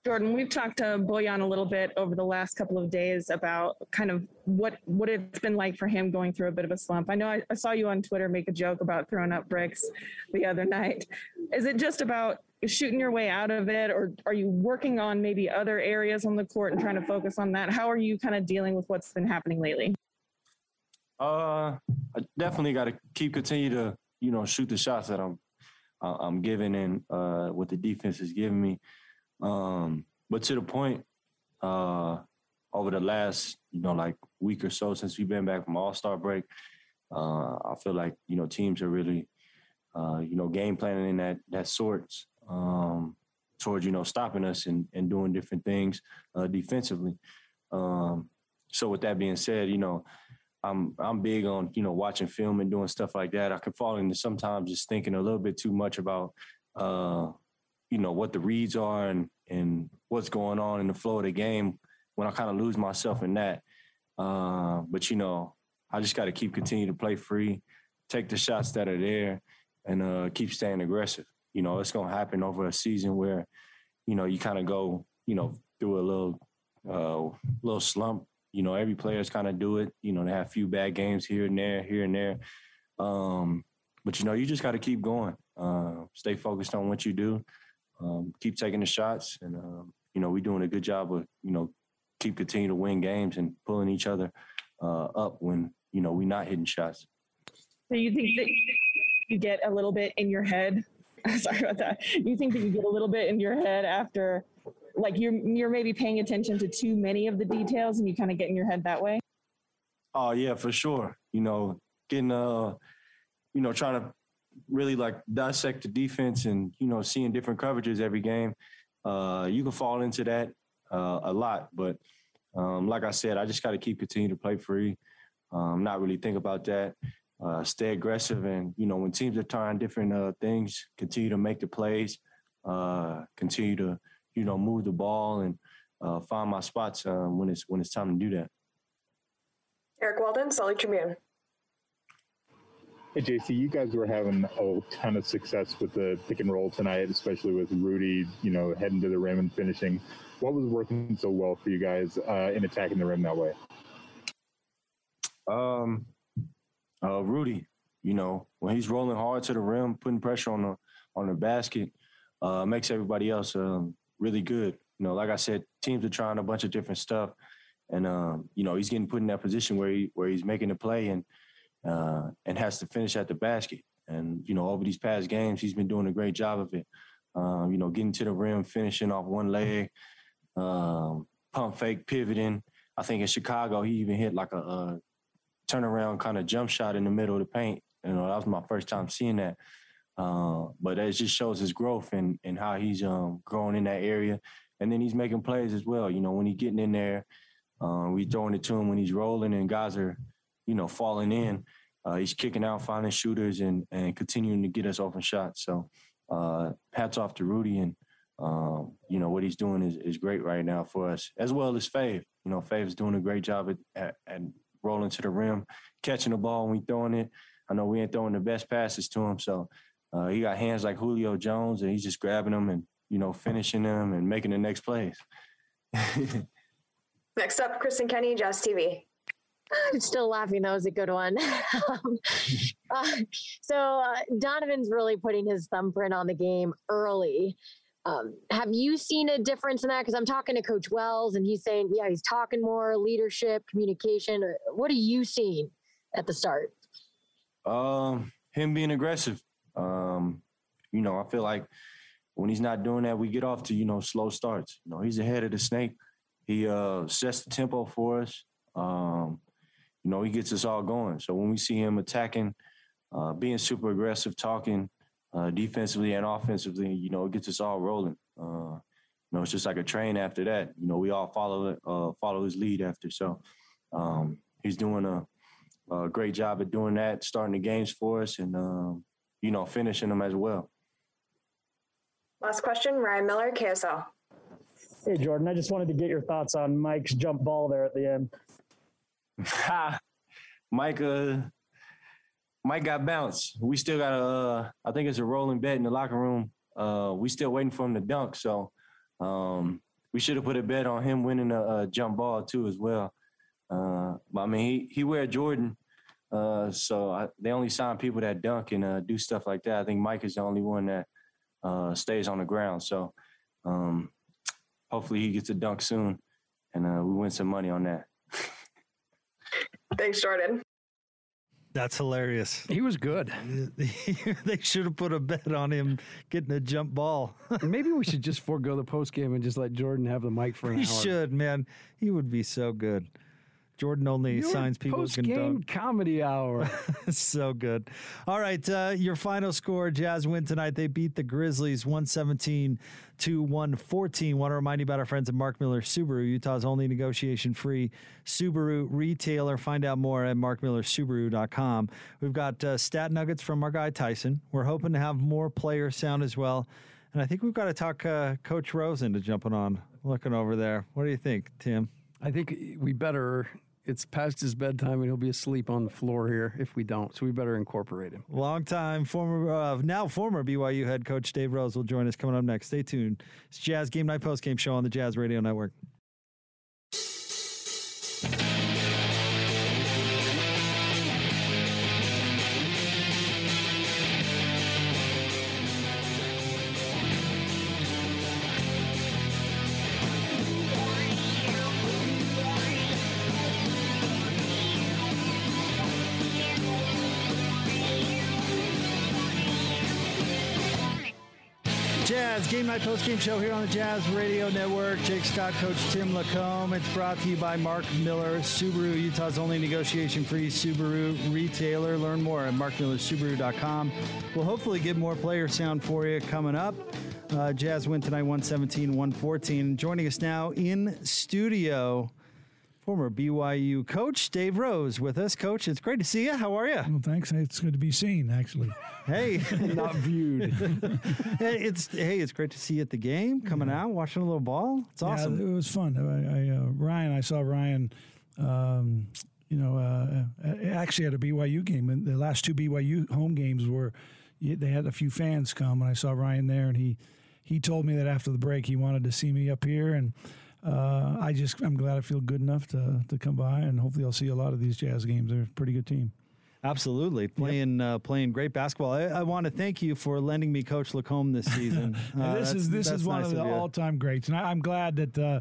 Jordan, we've talked to Bojan a little bit over the last couple of days about kind of what what it's been like for him going through a bit of a slump. I know I, I, saw you on Twitter make a joke about throwing up bricks the other night. Is it just about shooting your way out of it, or are you working on maybe other areas on the court and trying to focus on that? How are you kind of dealing with what's been happening lately? Uh, I definitely got to keep continue to you know shoot the shots that I'm I'm giving and uh, what the defense is giving me. Um, but to the point, uh, over the last, you know, like week or so since we've been back from All Star break, uh, I feel like you know teams are really, uh, you know, game planning in that that sorts um, towards you know stopping us and, and doing different things uh, defensively. Um, so with that being said, you know, I'm I'm big on you know watching film and doing stuff like that. I can fall into sometimes just thinking a little bit too much about uh, you know what the reads are and and what's going on in the flow of the game when I kind of lose myself in that. Uh, but you know, I just got to keep continuing to play free, take the shots that are there, and uh, keep staying aggressive. You know, it's gonna happen over a season where, you know, you kind of go, you know, through a little, uh, little slump. You know, every player's kind of do it. You know, they have a few bad games here and there, here and there. Um, but you know, you just got to keep going. Uh, stay focused on what you do. Um, keep taking the shots, and um, you know, we're doing a good job of you know keep continuing to win games and pulling each other uh, up when you know we're not hitting shots. So you think that you get a little bit in your head? Sorry about that. You think that you get a little bit in your head after, like you're you're maybe paying attention to too many of the details, and you kind of get in your head that way. Oh yeah, for sure. You know, getting uh, you know, trying to really like dissect the defense and you know seeing different coverages every game. Uh, you can fall into that uh, a lot, but um, like I said, I just got to keep continuing to play free. Um, not really think about that. Uh, stay aggressive, and you know when teams are trying different uh, things, continue to make the plays. Uh, continue to you know move the ball and uh, find my spots um, when it's when it's time to do that. Eric Walden, Salt Lake Tribune. Hey, JC, you guys were having a ton of success with the pick and roll tonight, especially with Rudy, you know, heading to the rim and finishing. What was working so well for you guys uh, in attacking the rim that way? Um, uh, Rudy, you know, when he's rolling hard to the rim, putting pressure on the on the basket, uh, makes everybody else um, really good. You know, like I said, teams are trying a bunch of different stuff, and um, you know, he's getting put in that position where he where he's making the play and uh, and has to finish at the basket. And you know, over these past games, he's been doing a great job of it. Um, you know, getting to the rim, finishing off one leg, um, pump fake, pivoting. I think in Chicago, he even hit like a, a turnaround kind of jump shot in the middle of the paint. You know, that was my first time seeing that. Uh, but it just shows his growth and and how he's um, growing in that area. And then he's making plays as well. You know, when he's getting in there, uh, we throwing it to him when he's rolling, and guys are, you know, falling in. Uh, he's kicking out, finding shooters, and and continuing to get us open shots. So, uh, hats off to Rudy, and um, you know what he's doing is, is great right now for us, as well as Fave. You know, Fave's doing a great job at, at, at rolling to the rim, catching the ball when we throwing it. I know we ain't throwing the best passes to him, so uh, he got hands like Julio Jones, and he's just grabbing them and you know finishing them and making the next plays. Next up, Kristen Kenny, Jazz TV. I'm still laughing. That was a good one. um, uh, so uh, Donovan's really putting his thumbprint on the game early. Um, have you seen a difference in that? Because I'm talking to Coach Wells, and he's saying, yeah, he's talking more leadership, communication. What are you seeing at the start? Um, him being aggressive. Um, you know, I feel like when he's not doing that, we get off to you know slow starts. You know, he's ahead of the snake. He uh, sets the tempo for us. Um, you know, he gets us all going. So when we see him attacking, uh, being super aggressive, talking uh, defensively and offensively, you know, it gets us all rolling. Uh, you know, it's just like a train after that. You know, we all follow uh, follow his lead after. So um, he's doing a, a, great job at doing that, starting the games for us, and um, you know, finishing them as well. Last question, Ryan Miller, KSL. Hey, Jordan, I just wanted to get your thoughts on Mike's jump ball there at the end. Mike, uh, Mike got bounced. We still got a, uh, I think it's a rolling bet in the locker room. Uh, we still waiting for him to dunk. So um, we should have put a bet on him winning a, a jump ball too as well. Uh, but I mean, he he wear Jordan, uh, so I, they only sign people that dunk and uh, do stuff like that. I think Mike is the only one that uh, stays on the ground. So um, hopefully he gets a dunk soon, and uh, we win some money on that. Thanks, Jordan. That's hilarious. He was good. they should have put a bet on him getting a jump ball. Maybe we should just forego the post game and just let Jordan have the mic for an he hour. should, man. He would be so good. Jordan only Your signs people who can dunk. comedy hour. so good. All right, uh, your final score: Jazz win tonight. They beat the Grizzlies 117 to 114. Want to remind you about our friends at Mark Miller Subaru, Utah's only negotiation-free Subaru retailer. Find out more at markmillersubaru.com. We've got uh, stat nuggets from our guy Tyson. We're hoping to have more player sound as well. And I think we've got to talk uh, Coach Rose into jumping on, looking over there. What do you think, Tim? I think we better. It's past his bedtime, and he'll be asleep on the floor here if we don't. So we better incorporate him. Long time former, uh, now former BYU head coach Dave Rose will join us coming up next. Stay tuned. It's Jazz Game Night Post Game Show on the Jazz Radio Network. Jazz Game Night Post Game Show here on the Jazz Radio Network. Jake Scott, Coach Tim LaComb. It's brought to you by Mark Miller Subaru, Utah's only negotiation-free Subaru retailer. Learn more at markmillersubaru.com. We'll hopefully get more player sound for you coming up. Uh, Jazz win tonight, 117-114. Joining us now in studio, former BYU coach Dave Rose with us. Coach, it's great to see you. How are you? Well, thanks. It's good to be seen, actually. Hey, not viewed. hey, it's hey, it's great to see you at the game, coming out, watching a little ball. It's awesome. Yeah, it was fun. I, I uh, Ryan, I saw Ryan. Um, you know, uh, actually at a BYU game, and the last two BYU home games were they had a few fans come, and I saw Ryan there, and he he told me that after the break he wanted to see me up here, and uh, I just I'm glad I feel good enough to to come by, and hopefully I'll see a lot of these Jazz games. They're a pretty good team. Absolutely, playing uh, playing great basketball. I, I want to thank you for lending me Coach LaComb this season. Uh, this is this is one nice of the all time greats, and I, I'm glad that uh,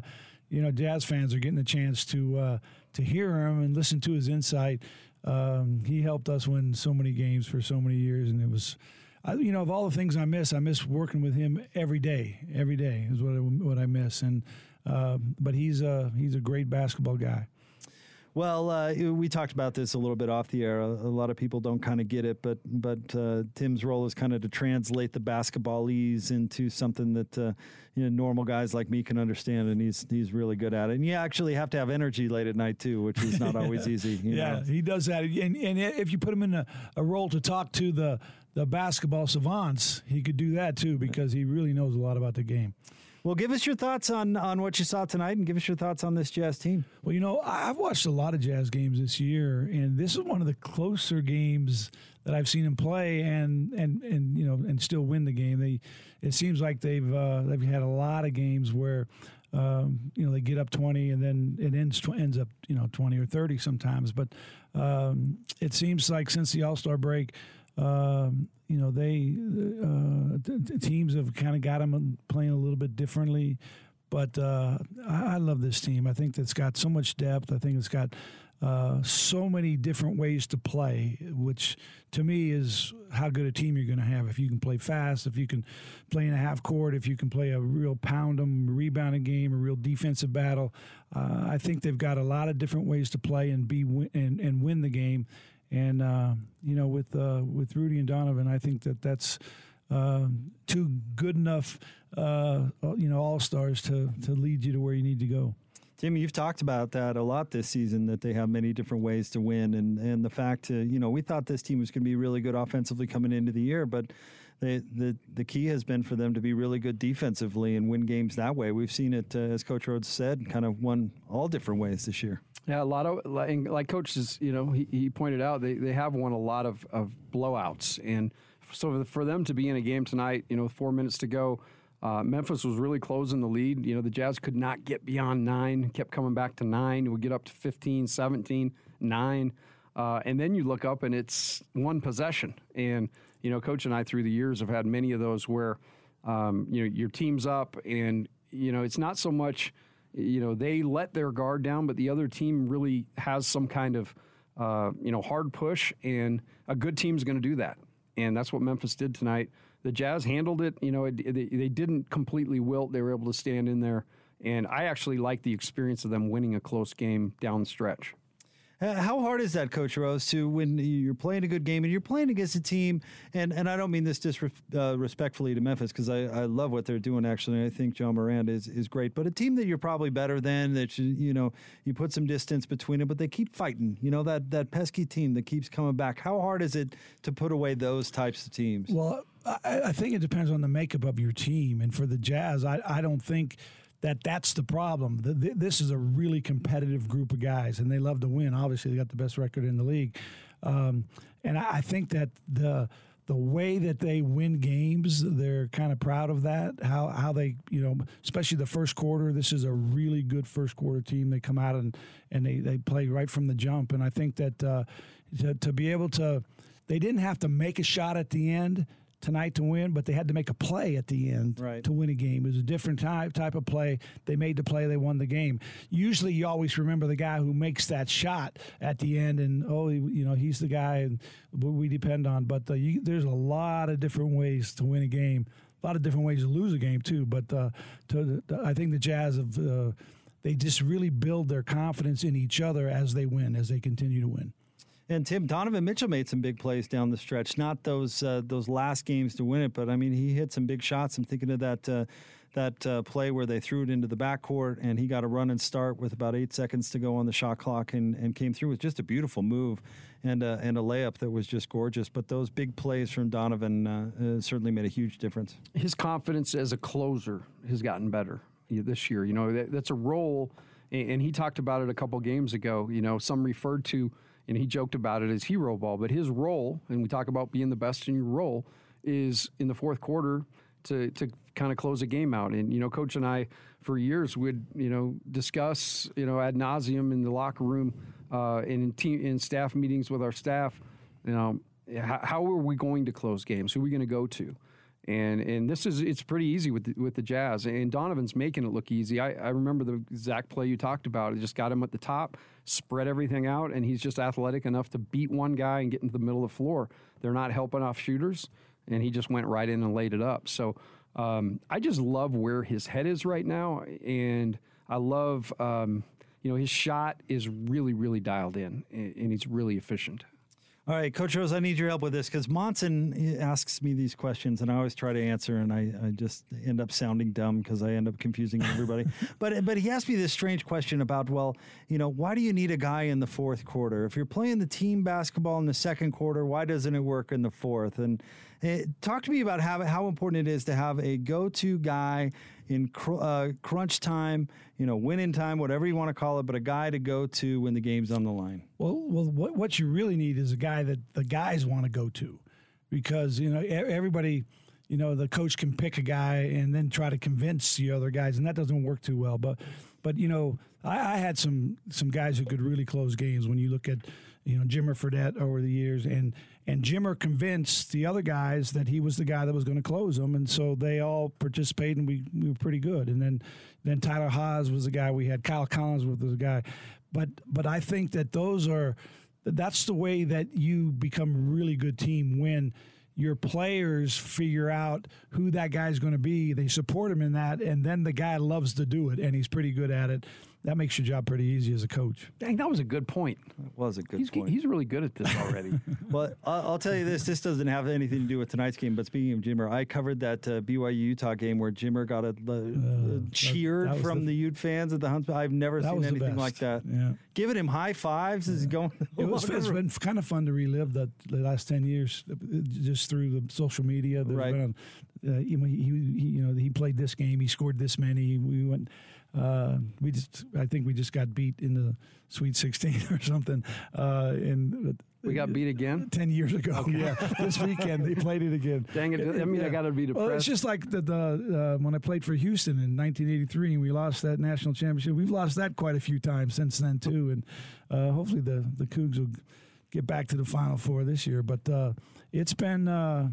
you know Jazz fans are getting the chance to uh, to hear him and listen to his insight. Um, he helped us win so many games for so many years, and it was. I, you know, of all the things I miss, I miss working with him every day. Every day is what I, what I miss, and uh, but he's a he's a great basketball guy. Well, uh, we talked about this a little bit off the air. A, a lot of people don't kind of get it, but but uh, Tim's role is kind of to translate the basketballese into something that uh, you know normal guys like me can understand, and he's he's really good at it. And you actually have to have energy late at night too, which is not always easy. You yeah, know? he does that, and and if you put him in a, a role to talk to the the basketball savants, he could do that too because he really knows a lot about the game. Well, give us your thoughts on on what you saw tonight, and give us your thoughts on this Jazz team. Well, you know, I've watched a lot of Jazz games this year, and this is one of the closer games that I've seen him play, and and and you know, and still win the game. They, it seems like they've uh, they've had a lot of games where. Um, you know they get up 20 and then it ends tw- ends up you know 20 or 30 sometimes but um, it seems like since the all-star break um, you know they uh, t- teams have kind of got them playing a little bit differently but uh, I-, I love this team i think it's got so much depth i think it's got uh, so many different ways to play, which to me is how good a team you're going to have. If you can play fast, if you can play in a half court, if you can play a real pound pound 'em rebounding game, a real defensive battle, uh, I think they've got a lot of different ways to play and be win- and, and win the game. And uh, you know, with uh, with Rudy and Donovan, I think that that's uh, two good enough, uh, you know, all stars to to lead you to where you need to go. Jimmy, you've talked about that a lot this season that they have many different ways to win, and and the fact, to, you know, we thought this team was going to be really good offensively coming into the year, but they, the the key has been for them to be really good defensively and win games that way. We've seen it, uh, as Coach Rose said, kind of won all different ways this year. Yeah, a lot of like, coaches, you know, he, he pointed out they, they have won a lot of, of blowouts, and so for them to be in a game tonight, you know, with four minutes to go. Uh, Memphis was really closing the lead. You know, the Jazz could not get beyond nine, kept coming back to nine. Would get up to 15, 17, nine. Uh, and then you look up and it's one possession. And, you know, Coach and I through the years have had many of those where, um, you know, your team's up and, you know, it's not so much, you know, they let their guard down, but the other team really has some kind of, uh, you know, hard push. And a good team's going to do that. And that's what Memphis did tonight the Jazz handled it. You know, it, they, they didn't completely wilt. They were able to stand in there. And I actually like the experience of them winning a close game down the stretch. Uh, How hard is that, Coach Rose, to when you're playing a good game and you're playing against a team, and, and I don't mean this disrespectfully to Memphis because I, I love what they're doing actually. I think Ja Morant is, is great, but a team that you're probably better than that you, you know you put some distance between them, but they keep fighting. You know that that pesky team that keeps coming back. How hard is it to put away those types of teams? Well, I, I think it depends on the makeup of your team. And for the Jazz, I, I don't think that that's the problem. This is a really competitive group of guys, and they love to win. Obviously, they got the best record in the league, um, and I, I think that the the way that they win games, they're kind of proud of that. How how they you know, especially the first quarter. This is a really good first quarter team. They come out and and they they play right from the jump, and I think that uh, to, to be able to, they didn't have to make a shot at the end tonight to win, but they had to make a play at the end Right. to win a game. It was a different type type of play. They made the play, they won the game. Usually, you always remember the guy who makes that shot at the end, and oh, you know, he's the guy and we depend on. But uh, you, there's a lot of different ways to win a game. A lot of different ways to lose a game too. But uh, to, I think the Jazz have. Uh, they just really build their confidence in each other as they win, as they continue to win. And Tim Donovan Mitchell made some big plays down the stretch. Not those uh, those last games to win it, but I mean he hit some big shots. I'm thinking of that uh, that uh, play where they threw it into the backcourt and he got a run and start with about eight seconds to go on the shot clock and, and came through with just a beautiful move and uh, and a layup that was just gorgeous. But those big plays from Donovan uh, uh, certainly made a huge difference. his confidence as a closer has gotten better this year. You know, that, that's a role, and, and he talked about it a couple games ago. You know, some referred to, and he joked about it as hero ball, but his role, and we talk about being the best in your role, is in the fourth quarter to to kind of close a game out. And you know, coach and I for years would you know discuss you know ad nauseum in the locker room uh, and in team in staff meetings with our staff. You know, how, how are we going to close games? Who are we going to go to? And and this is it's pretty easy with the, with the Jazz. And Donovan's making it look easy. I, I remember the exact play you talked about. It just got him at the top, spread everything out, and he's just athletic enough to beat one guy and get into the middle of the floor. They're not helping off shooters, and he just went right in and laid it up. So um, I just love where his head is right now, and I love um, you know his shot is really really dialed in, and, and he's really efficient. All right, Coach Rose, I need your help with this because Monson asks me these questions, and I always try to answer, and I, I just end up sounding dumb because I end up confusing everybody. but but he asked me this strange question about, well, you know, why do you need a guy in the fourth quarter? If you're playing the team basketball in the second quarter, why doesn't it work in the fourth? And uh, talk to me about how how important it is to have a go-to guy in cr- uh, crunch time, you know, winning time, whatever you want to call it, but a guy to go to when the game's on the line. Well, well, what what you really need is a guy that the guys want to go to, because you know everybody, you know, the coach can pick a guy and then try to convince the other guys, and that doesn't work too well. But, but you know, I, I had some some guys who could really close games. When you look at, you know, Jimmer Fredette over the years, and and Jimmer convinced the other guys that he was the guy that was going to close them, and so they all participated, and we, we were pretty good. And then then Tyler Haws was the guy we had. Kyle Collins was the guy, but but I think that those are that's the way that you become a really good team when your players figure out who that guy's going to be. They support him in that, and then the guy loves to do it, and he's pretty good at it. That makes your job pretty easy as a coach. Dang, that was a good point. That was a good he's, point. He's really good at this already. well, I'll, I'll tell you this. This doesn't have anything to do with tonight's game. But speaking of Jimmer, I covered that uh, BYU Utah game where Jimmer got a, uh, cheered that was from the- the, Ute fans at the Huntsman. I've never seen anything like that. Yeah. Giving him high fives is going. It was, it's been kind of fun to relive the, the last ten years, uh, just through the social media. There's Right. been, uh, you, know, he, he, you know, he played this game. He scored this many. We went. Uh, we just, I think we just got beat in the Sweet 16 or something. Uh, and we got beat again ten years ago. Yeah, this weekend they played it again. Dang it! I mean, I got to be depressed. Well, it's just like the, the uh, when I played for Houston in 1983 and we lost that national championship. We've lost that quite a few times since then too, and uh, hopefully the the Cougs will get back to the Final Four this year. But uh, it's been uh,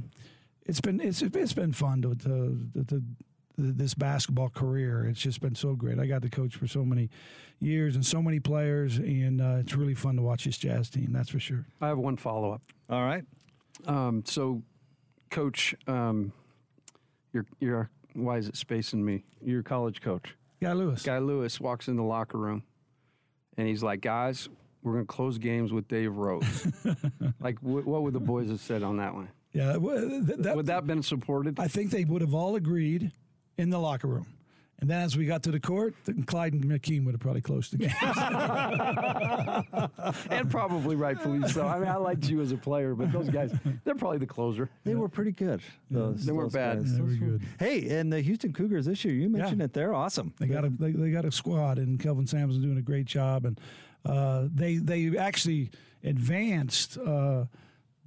it's been it's it's been fun to, to, to this basketball career. It's just been so great. I got to coach for so many years and so many players, and uh, it's really fun to watch this Jazz team. That's for sure. I have one follow up. All right. Um, so, coach, um, you're you're why is it spacing me? You're a college coach. Guy Lewis. Guy Lewis walks in the locker room, and he's like, "Guys, we're going to close games with Dave Rose. like, wh- what would the boys have said on that one? Yeah, well, th- that, would that have been supported? I think they would have all agreed in the locker room. And then as we got to the court, Clyde and Akeem would have probably closed the game. and probably rightfully so. I mean, I liked you as a player, but those guys, they're probably the closer. They were pretty good. Those, They weren't bad. guys. They were good. Hey, and the Houston Cougars this year, you mentioned Yeah. it. They're awesome. They got a they, they got a squad, and Kelvin Sampson's doing a great job, and uh, they they actually advanced. Uh,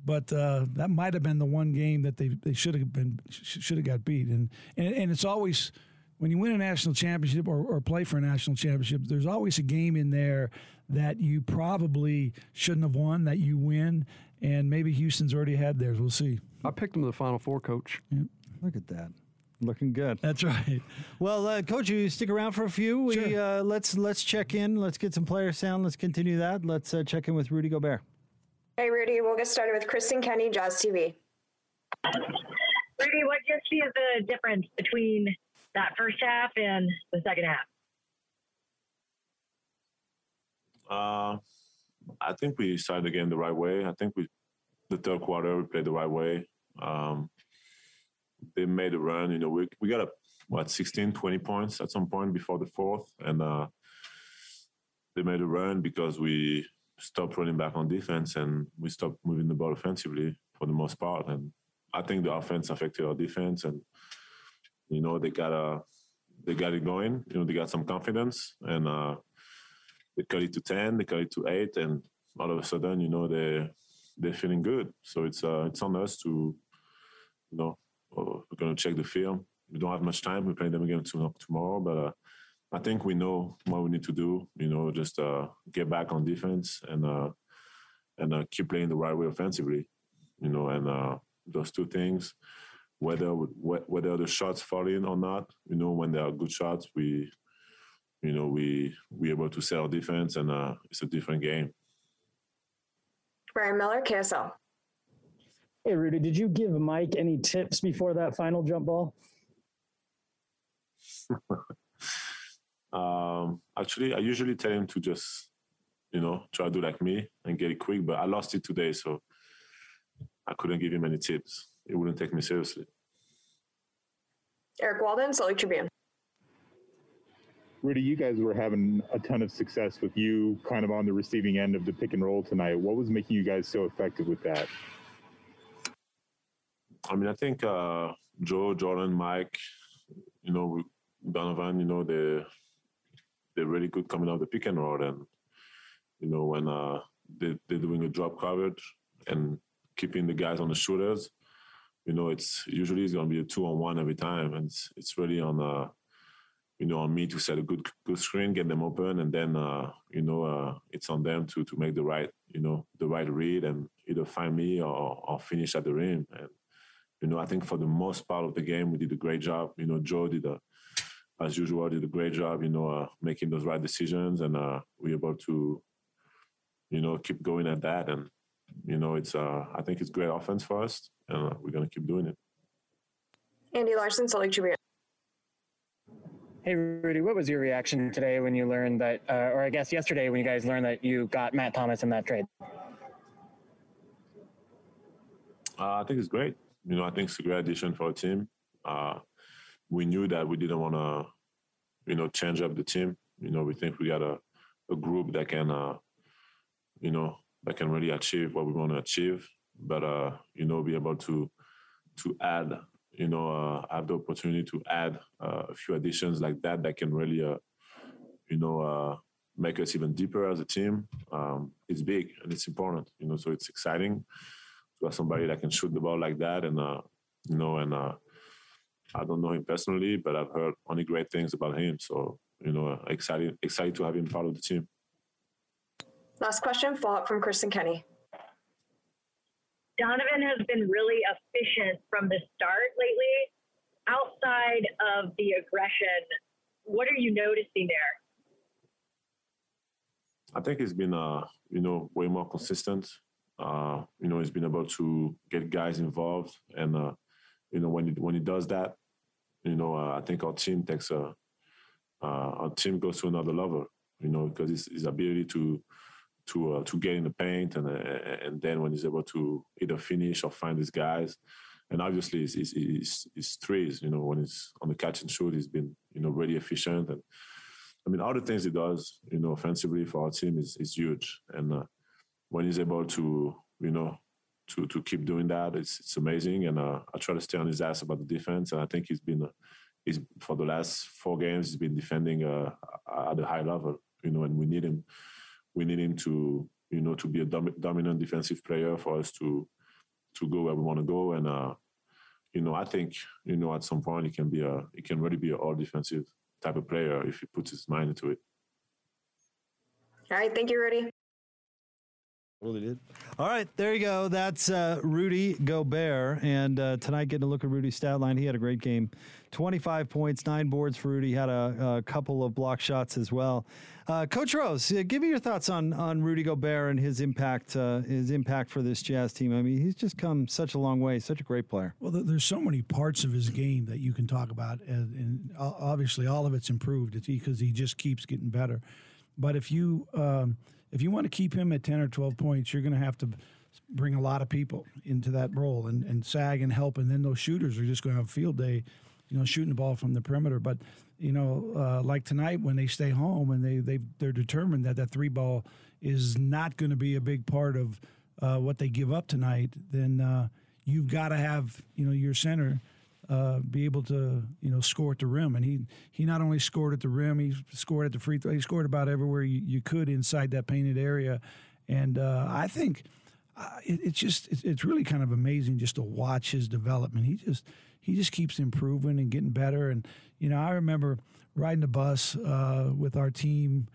but uh, that might have been the one game that they, they should have been should have got beat, and, and and it's always when you win a national championship or, or play for a national championship, there's always a game in there that you probably shouldn't have won that you win, and maybe Houston's already had theirs. We'll see. I picked them to the Final Four, coach. Yep. Look at that. Looking good. That's right. Well, uh, coach, you stick around for a few. We Sure. uh, let's let's check in. Let's get some player sound. Let's continue that. Let's uh, check in with Rudy Gobert. Hey, Rudy, we'll get started with Kristen Kenny, Jazz TV. Rudy, what do you see as the difference between that first half and the second half? Uh, I think we started the game the right way. I think we, the third quarter, we played the right way. Um, they made a run. You know, we we got a what 16, 20 points at some point before the fourth, and uh, they made a run because we stopped running back on defense and we stopped moving the ball offensively for the most part. And I think the offense affected our defense, and you know they got a they got it going. You know, they got some confidence and. Uh, they cut it to 10 they cut it to 8 and all of a sudden you know they they're feeling good so it's uh it's on us to you know uh, we're to check the film we don't have much time we're playing them again tomorrow but uh, i think we know what we need to do you know just uh get back on defense and uh and uh, keep playing the right way offensively you know and uh those two things whether whether the shots fall in or not you know when they are good shots we you know, we we able to sell defense, and uh, it's a different game. Ryan Miller, KSL. Hey, Rudy, did you give Mike any tips before that final jump ball? um, actually, I usually tell him to just, you know, try to do like me and get it quick. But I lost it today, so I couldn't give him any tips. He wouldn't take me seriously. Eric Walden, Salt Lake Tribune. Rudy, you guys were having a ton of success with you kind of on the receiving end of the pick and roll tonight. What was making you guys so effective with that? I mean, I think uh, Joe, Jordan, Mike, you know, Donovan, you know, they're, they're really good coming off the pick and roll. And, you know, when uh, they, they're doing a drop coverage and keeping the guys on the shooters, you know, it's usually it's going to be a two on one every time. And it's, it's really on, uh, you know, on me to set a good good screen, get them open, and then uh, you know uh, it's on them to to make the right you know the right read and either find me or, or finish at the rim. And you know, I think for the most part of the game, we did a great job. You know, Joe did a as usual did a great job. You know, uh, making those right decisions, and uh, we were able to you know keep going at that. And you know, it's uh, I think it's great offense for us, and uh, we're gonna keep doing it. Andy Larsen, Salt Lake Tribune. Hey, Rudy, what was your reaction today when you learned that, uh, or I guess yesterday when you guys learned that you got Matt Thomas in that trade? Uh, I think it's great. You know, I think it's a great addition for our team. We knew that we didn't want to, you know, change up the team. You know, we think we got a, a group that can, uh, you know, that can really achieve what we want to achieve. But uh, you know, be able to to add you know, uh, have the opportunity to add uh, a few additions like that that can really, uh, you know, uh, make us even deeper as a team. Um, it's big and it's important, you know, so it's exciting to have somebody that can shoot the ball like that. And, uh, you know, and uh, I don't know him personally, but I've heard only great things about him. So, you know, excited, excited to have him part of the team. Last question, follow up from Kristen Kenny. Donovan has been really efficient from the start lately. Outside of the aggression, what are you noticing there? I think he's been, uh, you know, way more consistent. Uh, you know, he's been able to get guys involved, and uh, you know, when he when he does that, you know, uh, I think our team takes a, uh, our team goes to another level. You know, because his, his ability to to uh, to get in the paint, and and then when he's able to either finish or find his guys, and obviously his, his, his, his threes, you know, when he's on the catch and shoot, he's been you know really efficient, and I mean all the things he does, you know, offensively for our team is is huge, and uh, when he's able to you know to to keep doing that, it's it's amazing, and uh, I try to stay on his ass about the defense, and I think he's been. Uh, he's for the last four games he's been defending uh, at a high level you know and we need him we need him to you know to be a dom- dominant defensive player for us to to go where we want to go and uh you know i think you know at some point he can be a he can really be an all defensive type of player if he puts his mind into it All right, thank you, Rudy. Really did. All right, there you go. That's uh, Rudy Gobert. And uh, tonight, getting a look at Rudy's stat line. He had a great game 25 points, nine boards for Rudy. Had a, a couple of block shots as well. Uh, Coach Rose, uh, give me your thoughts on, on Rudy Gobert and his impact uh, his impact for this Jazz team. I mean, he's just come such a long way. Such a great player. Well, there's so many parts of his game that you can talk about, and, and obviously all of it's improved because he just keeps getting better. But if you um, if you want to keep him at ten or twelve points, you're going to have to bring a lot of people into that role and, and sag and help, and then those shooters are just going to have field day, you know, shooting the ball from the perimeter. But you know, uh, like tonight when they stay home and they they they're determined that that three ball is not going to be a big part of uh, what they give up tonight, then uh, you've got to have you know your center uh, be able to you know score at the rim, and he he not only scored at the rim, he scored at the free throw. He scored about everywhere you, you could inside that painted area, and uh, I think uh, it, it's just it's, it's really kind of amazing just to watch his development. He just he just keeps improving and getting better. And you know, I remember riding the bus uh, with our team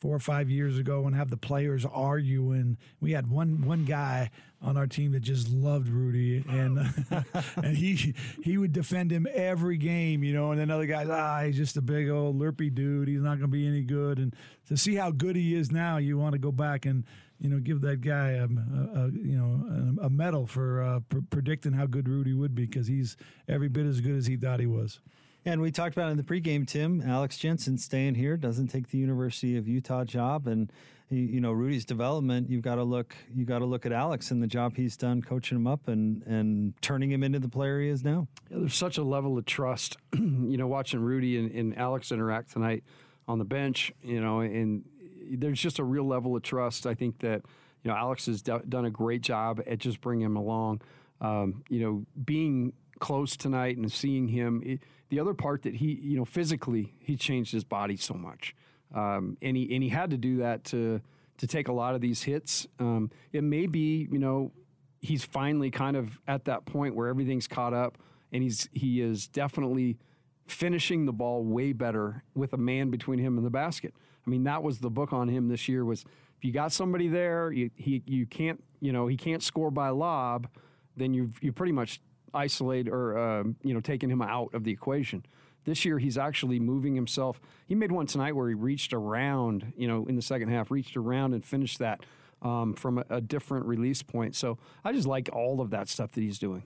four or five years ago and have the players arguing. We had one one guy on our team that just loved Rudy, and and he he would defend him every game, you know. And then other guys, ah, he's just a big old lurpy dude. He's not going to be any good. And to see how good he is now, you want to go back and you know give that guy a, a, a you know a, medal for uh, pr- predicting how good Rudy would be because he's every bit as good as he thought he was. And we talked about in the pregame, Tim. Alex Jensen staying here doesn't take the University of Utah job, and you know Rudy's development. You've got to look. You got to look at Alex and the job he's done coaching him up and and turning him into the player he is now. Yeah, there's such a level of trust. you know, watching Rudy and, and Alex interact tonight on the bench, you know, and there's just a real level of trust. I think that, you know, Alex has do- done a great job at just bringing him along. Um, you know, being close tonight and seeing him. It, the other part that he, you know, physically, he changed his body so much. Um, and he and he had to do that to to take a lot of these hits. Um, it may be, you know, he's finally kind of at that point where everything's caught up, and he's he is definitely finishing the ball way better with a man between him and the basket. I mean, that was the book on him this year was if you got somebody there, you, he you can't you know he can't score by lob, then you've you pretty much isolate or uh, you know taking him out of the equation. This year, he's actually moving himself. He made one tonight where he reached around, you know, in the second half, reached around and finished that um, from a, a different release point. So I just like all of that stuff that he's doing.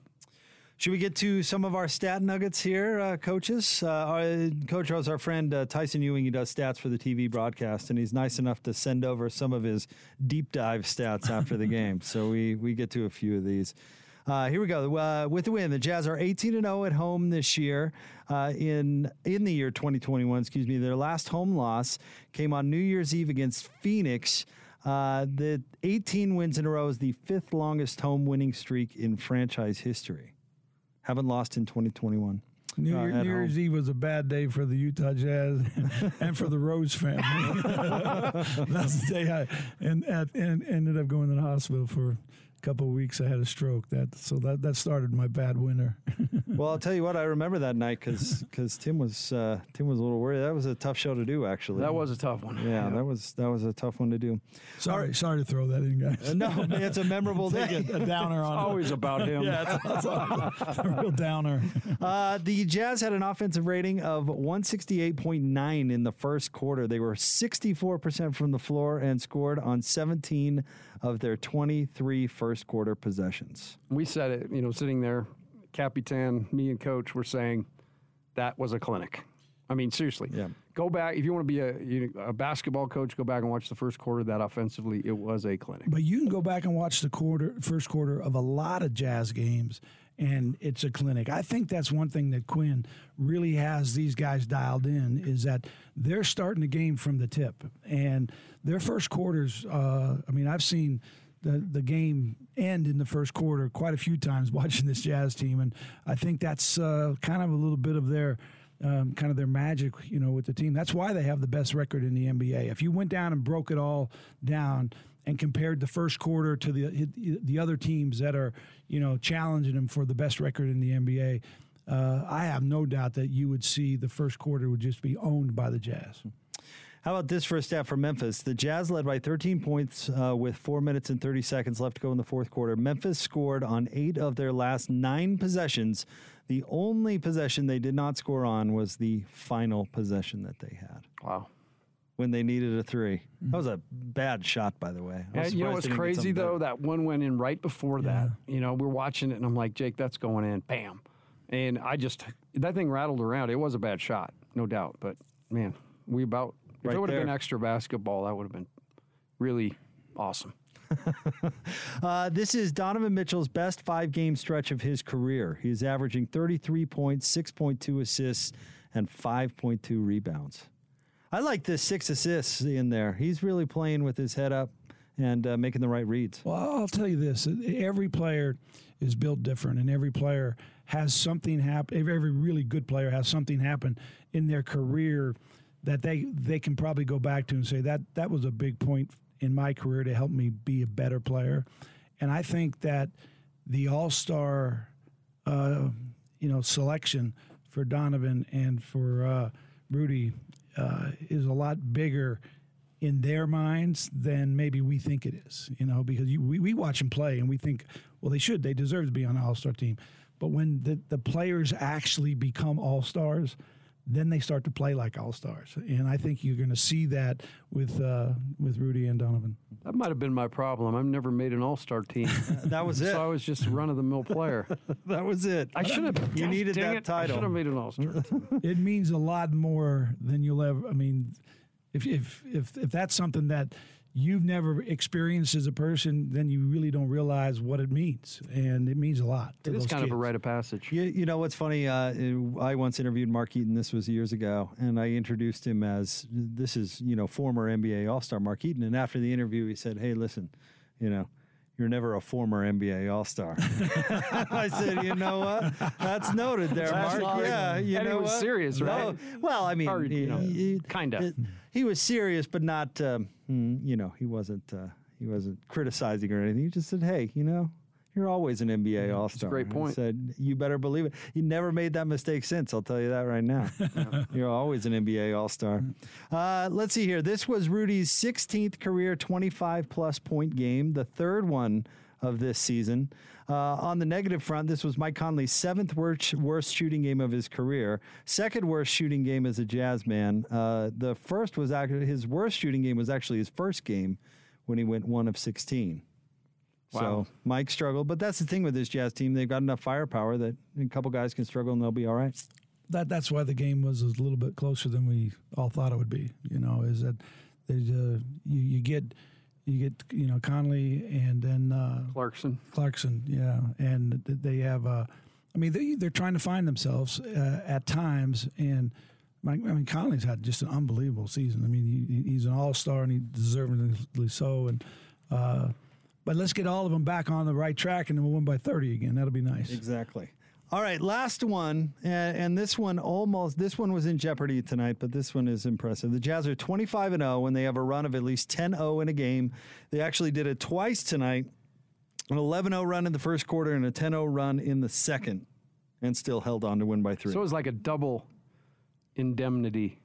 Should we get to some of our stat nuggets here, uh, coaches? Uh, our, Coach Rose, our friend uh, Tyson Ewing, he does stats for the TV broadcast, and he's nice enough to send over some of his deep dive stats after the game. So we we get to a few of these. Uh, here we go. Uh, with the win, the Jazz are 18 and 0 at home this year. Uh, in in the year 2021, excuse me, their last home loss came on New Year's Eve against Phoenix. Uh, the 18 wins in a row is the fifth longest home winning streak in franchise history. Haven't lost in 2021. New, uh, Year, New Year's. Eve was a bad day for the Utah Jazz and for the Rose family. That's the day I and, and, and ended up going to the hospital for couple of weeks. I had a stroke. That so that that started my bad winter. well, I'll tell you what. I remember that night because because Tim was uh, Tim was a little worried. That was a tough show to do, actually. That was a tough one. Yeah, that was that was a tough one to do. Sorry, sorry to throw that in, guys. Uh, no, it's a memorable Take day. a, a downer on it. always about him. Yeah, it's, it's a, a real downer. Uh, the Jazz had an offensive rating of 168.9 in the first quarter. They were 64% from the floor and scored on 17 of their 23 first quarter possessions. We said it, you know, sitting there, Capitan, me and Coach were saying that was a clinic. I mean, seriously. Yeah. Go back if you want to be a, you know, a basketball coach. Go back and watch the first quarter. That offensively, it was a clinic. But you can go back and watch the quarter, first quarter of a lot of Jazz games, and it's a clinic. I think that's one thing that Quin really has these guys dialed in is that they're starting the game from the tip, and their first quarters. Uh, I mean, I've seen the the game end in the first quarter quite a few times watching this Jazz team, and I think that's uh, kind of a little bit of their. Um, kind of their magic, you know, with the team. That's why they have the best record in the NBA. If you went down and broke it all down and compared the first quarter to the the other teams that are, you know, challenging them for the best record in the NBA, uh, I have no doubt that you would see the first quarter would just be owned by the Jazz. How about this for a stat from Memphis? The Jazz led by 13 points uh, with four minutes and 30 seconds left to go in the fourth quarter. Memphis scored on eight of their last nine possessions. The only possession they did not score on was the final possession that they had. Wow. When they needed a three. That was a bad shot, by the way. I Yeah, was you know what's they didn't get crazy though? better. That one went in right before that. You know, we're watching it, and I'm like, Jake, that's going in. Bam. And I just that thing rattled around. It was a bad shot, no doubt. But man, we about if Right it would have been extra basketball, that would have been really awesome. Uh, this is Donovan Mitchell's best five game stretch of his career. He's averaging 33 points, 6.2 assists, and 5.2 rebounds. I like this six assists in there. He's really playing with his head up and uh, making the right reads. Well, I'll tell you this: every player is built different, and every player has something happen. Every every really good player has something happen in their career that they they can probably go back to and say that that was a big point in my career to help me be a better player. And I think that the All Star, uh, you know, selection for Donovan and for uh, Rudy uh, is a lot bigger in their minds than maybe we think it is. You know, because you, we, we watch them play and we think, well, they should, they deserve to be on the All Star team. But when the, the players actually become All Stars, then they start to play like All Stars. And I think you're going to see that with uh, with Rudy and Donovan. That might have been my problem. I've never made an All Star team. that was it. So I was just a run of the mill player. that was it. I should have. You needed that it, I title. should have made an All Star. it means a lot more than you'll ever. I mean, if if if if that's something that you've never experienced as a person, then you really don't realize what it means, and it means a lot. To It is those kind of a rite of passage. You, you know what's funny? Uh, I once interviewed Mark Eaton. This was years ago, and I introduced him as this is you know former NBA All Star Mark Eaton. And after the interview, he said, "Hey, listen, you know." You're never a former NBA All Star. I said, you know what? That's noted there, That's Mark. not- Yeah, you and he know was what? serious, No, right? well, I mean, Or, you know, kinda. He was serious, but not. Um, mm, you know, he wasn't. Uh, he wasn't criticizing or anything. He just said, "Hey, you know, you're always an NBA All Star." great point. Said you better believe it. You never made that mistake since. I'll tell you that right now. you're always an NBA All Star. Uh, let's see here. This was Rudy's 16th career 25 plus point game, the third one of this season. Uh, on the negative front, this was Mike Conley's seventh worst, worst shooting game of his career, second worst shooting game as a Jazz man. Uh, the first was actually his worst shooting game was actually his first game when he went one of 16. Wow. So Mike struggled, but that's the thing with this Jazz team. They've got enough firepower that a couple guys can struggle and they'll be all right. that that's why the game was a little bit closer than we all thought it would be. You know, is that there's uh, you you get you get you know Conley and then uh, Clarkson. Clarkson, yeah, and they have. Uh, I mean, they they're trying to find themselves uh, at times, and Mike, I mean Conley's had just an unbelievable season. I mean, he, he's an all star and he deservedly so. And uh, but let's get all of them back on the right track, and then we'll win by thirty again. That'll be nice. Exactly. All right, last one, and, this one almost this one was in jeopardy tonight, but this one is impressive. The Jazz are 25 and 0 when they have a run of at least 10-0 in a game. They actually did it twice tonight. An 11-0 run in the first quarter and a 10-0 run in the second, and still held on to win by three. So it was like a double indemnity.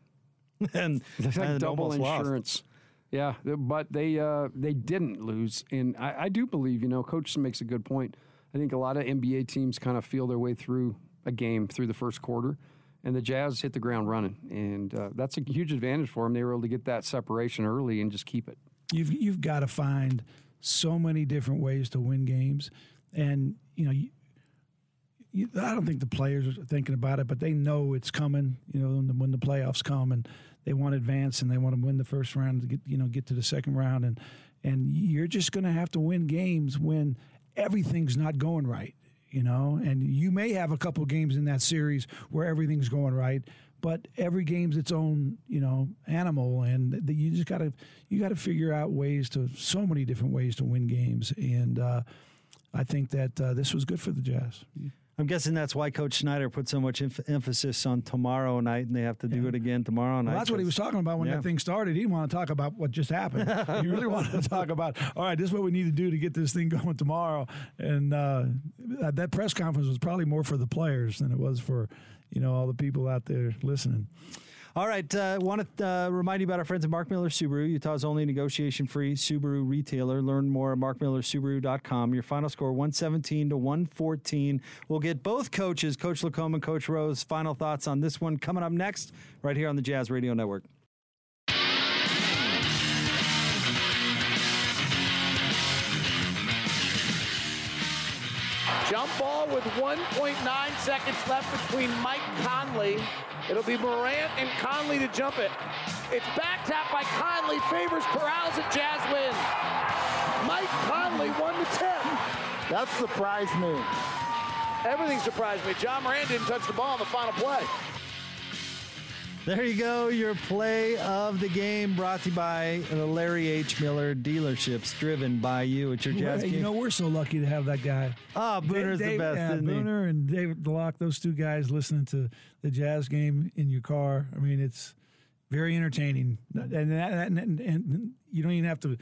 and It's like and double almost lost. insurance. Yeah, but they uh, they didn't lose, and I, I do believe you know Coach makes a good point. I think a lot of NBA teams kind of feel their way through a game through the first quarter, and the Jazz hit the ground running, and uh, that's a huge advantage for them. They were able to get that separation early and just keep it. You've you've got to find so many different ways to win games, and you know, you, I don't think the players are thinking about it, but they know it's coming. You know, when the, when the playoffs come, and they want to advance and they want to win the first round to get you know get to the second round, and and you're just going to have to win games when everything's not going right. You know, and you may have a couple games in that series where everything's going right, but every game's its own you know animal, and the, you just got to you got to figure out ways to so many different ways to win games, and uh, I think that uh, this was good for the Jazz. I'm guessing that's why Coach Snyder put so much emph emphasis on tomorrow night, and they have to do it again tomorrow night. Well, that's what he was talking about when Yeah. that thing started. He didn't want to talk about what just happened. he really wanted to talk about, all right, this is what we need to do to get this thing going tomorrow. And uh, that press conference was probably more for the players than it was for, you know, all the people out there listening. All right. Uh, want to uh, remind you about our friends at Mark Miller Subaru, Utah's only negotiation free Subaru retailer. Learn more at markmillersubaru.com. Your final score 117 to 114. We'll get both coaches, Coach LaComb and Coach Rose, final thoughts on this one coming up next, right here on the Jazz Radio Network. Jump ball with 1.9 seconds left between Mike Conley. It'll be Morant and Conley to jump it. It's back tap by Conley, favors Corrales at Jazz win. Mike Conley won the tip. That surprised me. Everything surprised me. Ja Morant didn't touch the ball on the final play. There you go, your play of the game brought to you by the Larry H. Miller dealerships, driven by you at your Jazz game. you know, we're so lucky to have that guy. Ah, Booner's the best, yeah, isn't he? Booner and David DeLocke, those two guys listening to the Jazz game in your car. I mean, it's very entertaining, and, that, and, and, and you don't even have to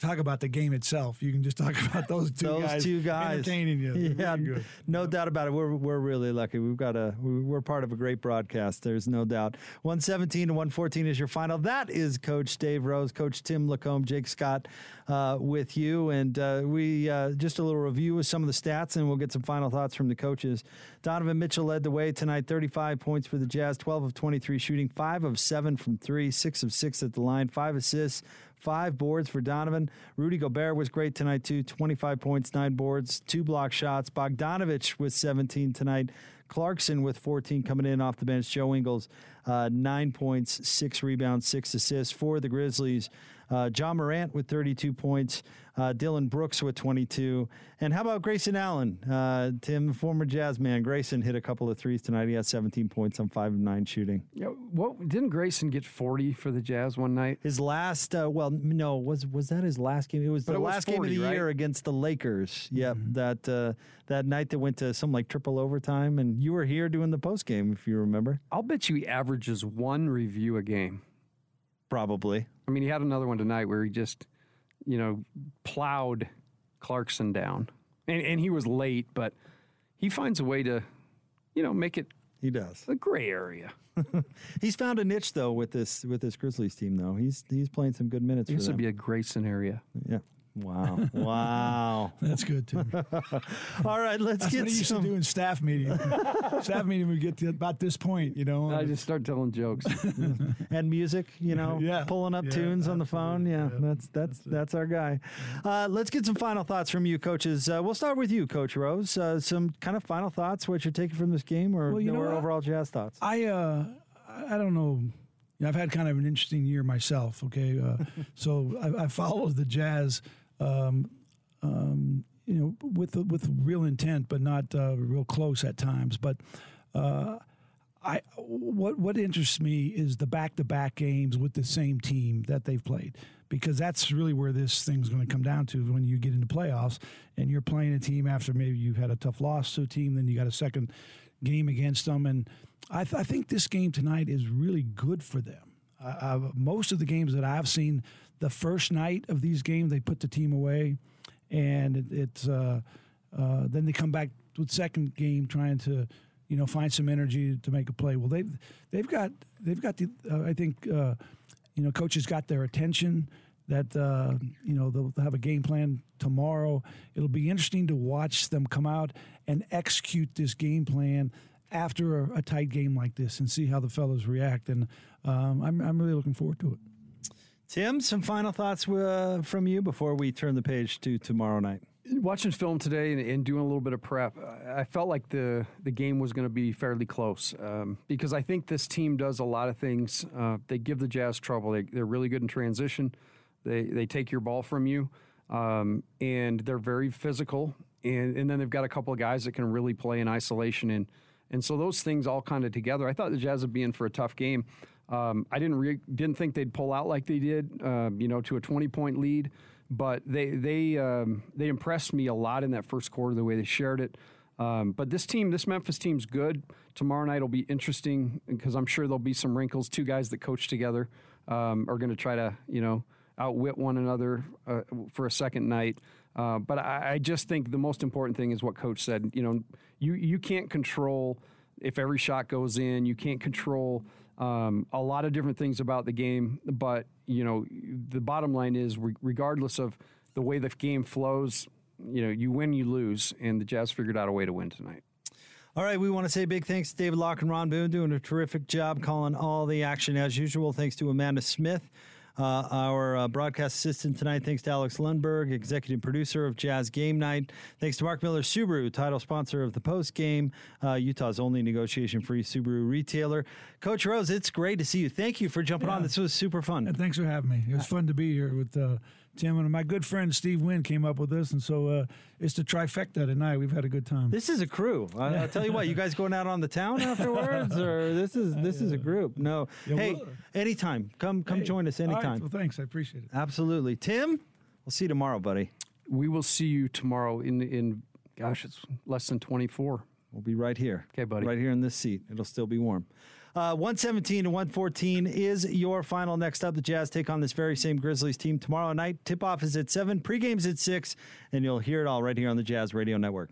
talk about the game itself. You can just talk about those two Those guys two guys entertaining you. They're Yeah, no doubt about it. We're we're really lucky. We've got a we- we're part of a great broadcast. There's no doubt. 117 to 114 is your final. That is Coach Dave Rose, Coach Tim LaComb, Jake Scott uh, with you, and uh, we uh, just a little review of some of the stats, and we'll get some final thoughts from the coaches. Donovan Mitchell led the way tonight, 35 points for the Jazz, 12 of 23 shooting, five of seven from three, six of six at the line, five assists. Five boards for Donovan. Rudy Gobert was great tonight, too. 25 points, nine boards, two block shots. Bogdanovic with 17 tonight. Clarkson with 14 coming in off the bench. Joe Ingles, uh, nine points, six rebounds, six assists for the Grizzlies. Uh, Ja Morant with 32 points. Uh, Dillon Brooks with 22. And how about Grayson Allen? Uh, Tim, former Jazz man. Grayson hit a couple of threes tonight. He has 17 points on 5 of 9 shooting. Yeah, what didn't Grayson get 40 for the Jazz one night? His last, uh, well, no, was was that his last game? It was But the it was last game of the right? year against the Lakers. Yep, that uh, that night that went to some like triple overtime, and you were here doing the post game, if you remember. I'll bet you he averages one review a game. Probably. I mean, he had another one tonight where he just, you know, plowed Clarkson down. And, and he was late, but he finds a way to, you know, make it He does. a gray area. He's found a niche though with this with this Grizzlies team though. He's he's playing some good minutes. This would be a Grayson scenario. Yeah. Wow. Wow. That's good too. All right, let's That's get what he used some. to do in staff meeting. staff meeting we get to about this point, you know. I just start telling jokes. and music, you know, Yeah. pulling up Yeah, tunes on the phone. Yeah, that's that's that's our guy. Uh, let's get some final thoughts from you, coaches. Uh, we'll start with you, Coach Rose. Uh, some kind of final thoughts, what you're taking from this game, or, Well, you know overall Jazz thoughts. I uh, I I don't know. You know, I've had kind of an interesting year myself. Okay, uh, so I, I followed the Jazz, um, um, you know, with with real intent, but not uh, real close at times. But uh, I what what interests me is the back to back games with the same team that they've played because that's really where this thing's going to come down to when you get into playoffs and you're playing a team after maybe you've had a tough loss to a team, then you got a second game against them, and I, th- I think this game tonight is really good for them. I, most of the games that I've seen, the first night of these games, they put the team away, and it, it's uh, uh, then they come back with second game trying to, you know, find some energy to make a play. Well, they've they've got they've got the uh, I think uh, you know coaches got their attention. That uh, you know they'll have a game plan tomorrow. It'll be interesting to watch them come out and execute this game plan after a, tight game like this and see how the fellows react. And um, I'm I'm really looking forward to it. Tim, some final thoughts uh, from you before we turn the page to tomorrow night. Watching film today and, and, doing a little bit of prep, I felt like the the game was going to be fairly close um, because I think this team does a lot of things. Uh, they give the Jazz trouble. They, they're really good in transition. They they take your ball from you, um, and they're very physical. And and then they've got a couple of guys that can really play in isolation and and so those things all kind of together. I thought the Jazz would be in for a tough game. Um, I didn't re- didn't think they'd pull out like they did, uh, you know, to a 20 point lead. But they they um, they impressed me a lot in that first quarter the way they shared it. Um, but this team, this Memphis team's good. Tomorrow night will be interesting because I'm sure there'll be some wrinkles. Two guys that coach together um, are going to try to you know outwit one another uh, for a second night. Uh, but I, I just think the most important thing is what coach said. You know, you you can't control if every shot goes in. You can't control um, a lot of different things about the game, but you know, the bottom line is, regardless of the way the game flows, you know, you win, you lose, and the Jazz figured out a way to win tonight. All right, we want to say big thanks to David Locke and Ron Boone doing a terrific job calling all the action as usual. Thanks to Amanda Smith uh, our uh, broadcast assistant tonight, thanks to Alex Lundberg, executive producer of Jazz Game Night. Thanks to Mark Miller Subaru, title sponsor of the post game, uh, Utah's only negotiation free Subaru retailer. Coach Rose, it's great to see you. Thank you for jumping yeah. on. This was super fun. And thanks for having me. It was fun to be here with uh, Tim and my good friend Steve Wynn came up with this, and so uh, it's the trifecta tonight. We've had a good time. This is a crew. I, will tell you what. You guys going out on the town afterwards, or this is this is a group? No. Yeah, hey, well, anytime. Come come hey, join us anytime. well, thanks. I appreciate it. Absolutely, Tim. We'll see you tomorrow, buddy. We will see you tomorrow in in. Gosh, it's less than twenty four. We'll be right here. Okay, buddy. Right here in this seat. It'll still be warm. Uh, 117 to 114 is your final. Next up, the Jazz take on this very same Grizzlies team tomorrow night. Tip off is at 7, pregame's at 6, and you'll hear it all right here on the Jazz Radio Network.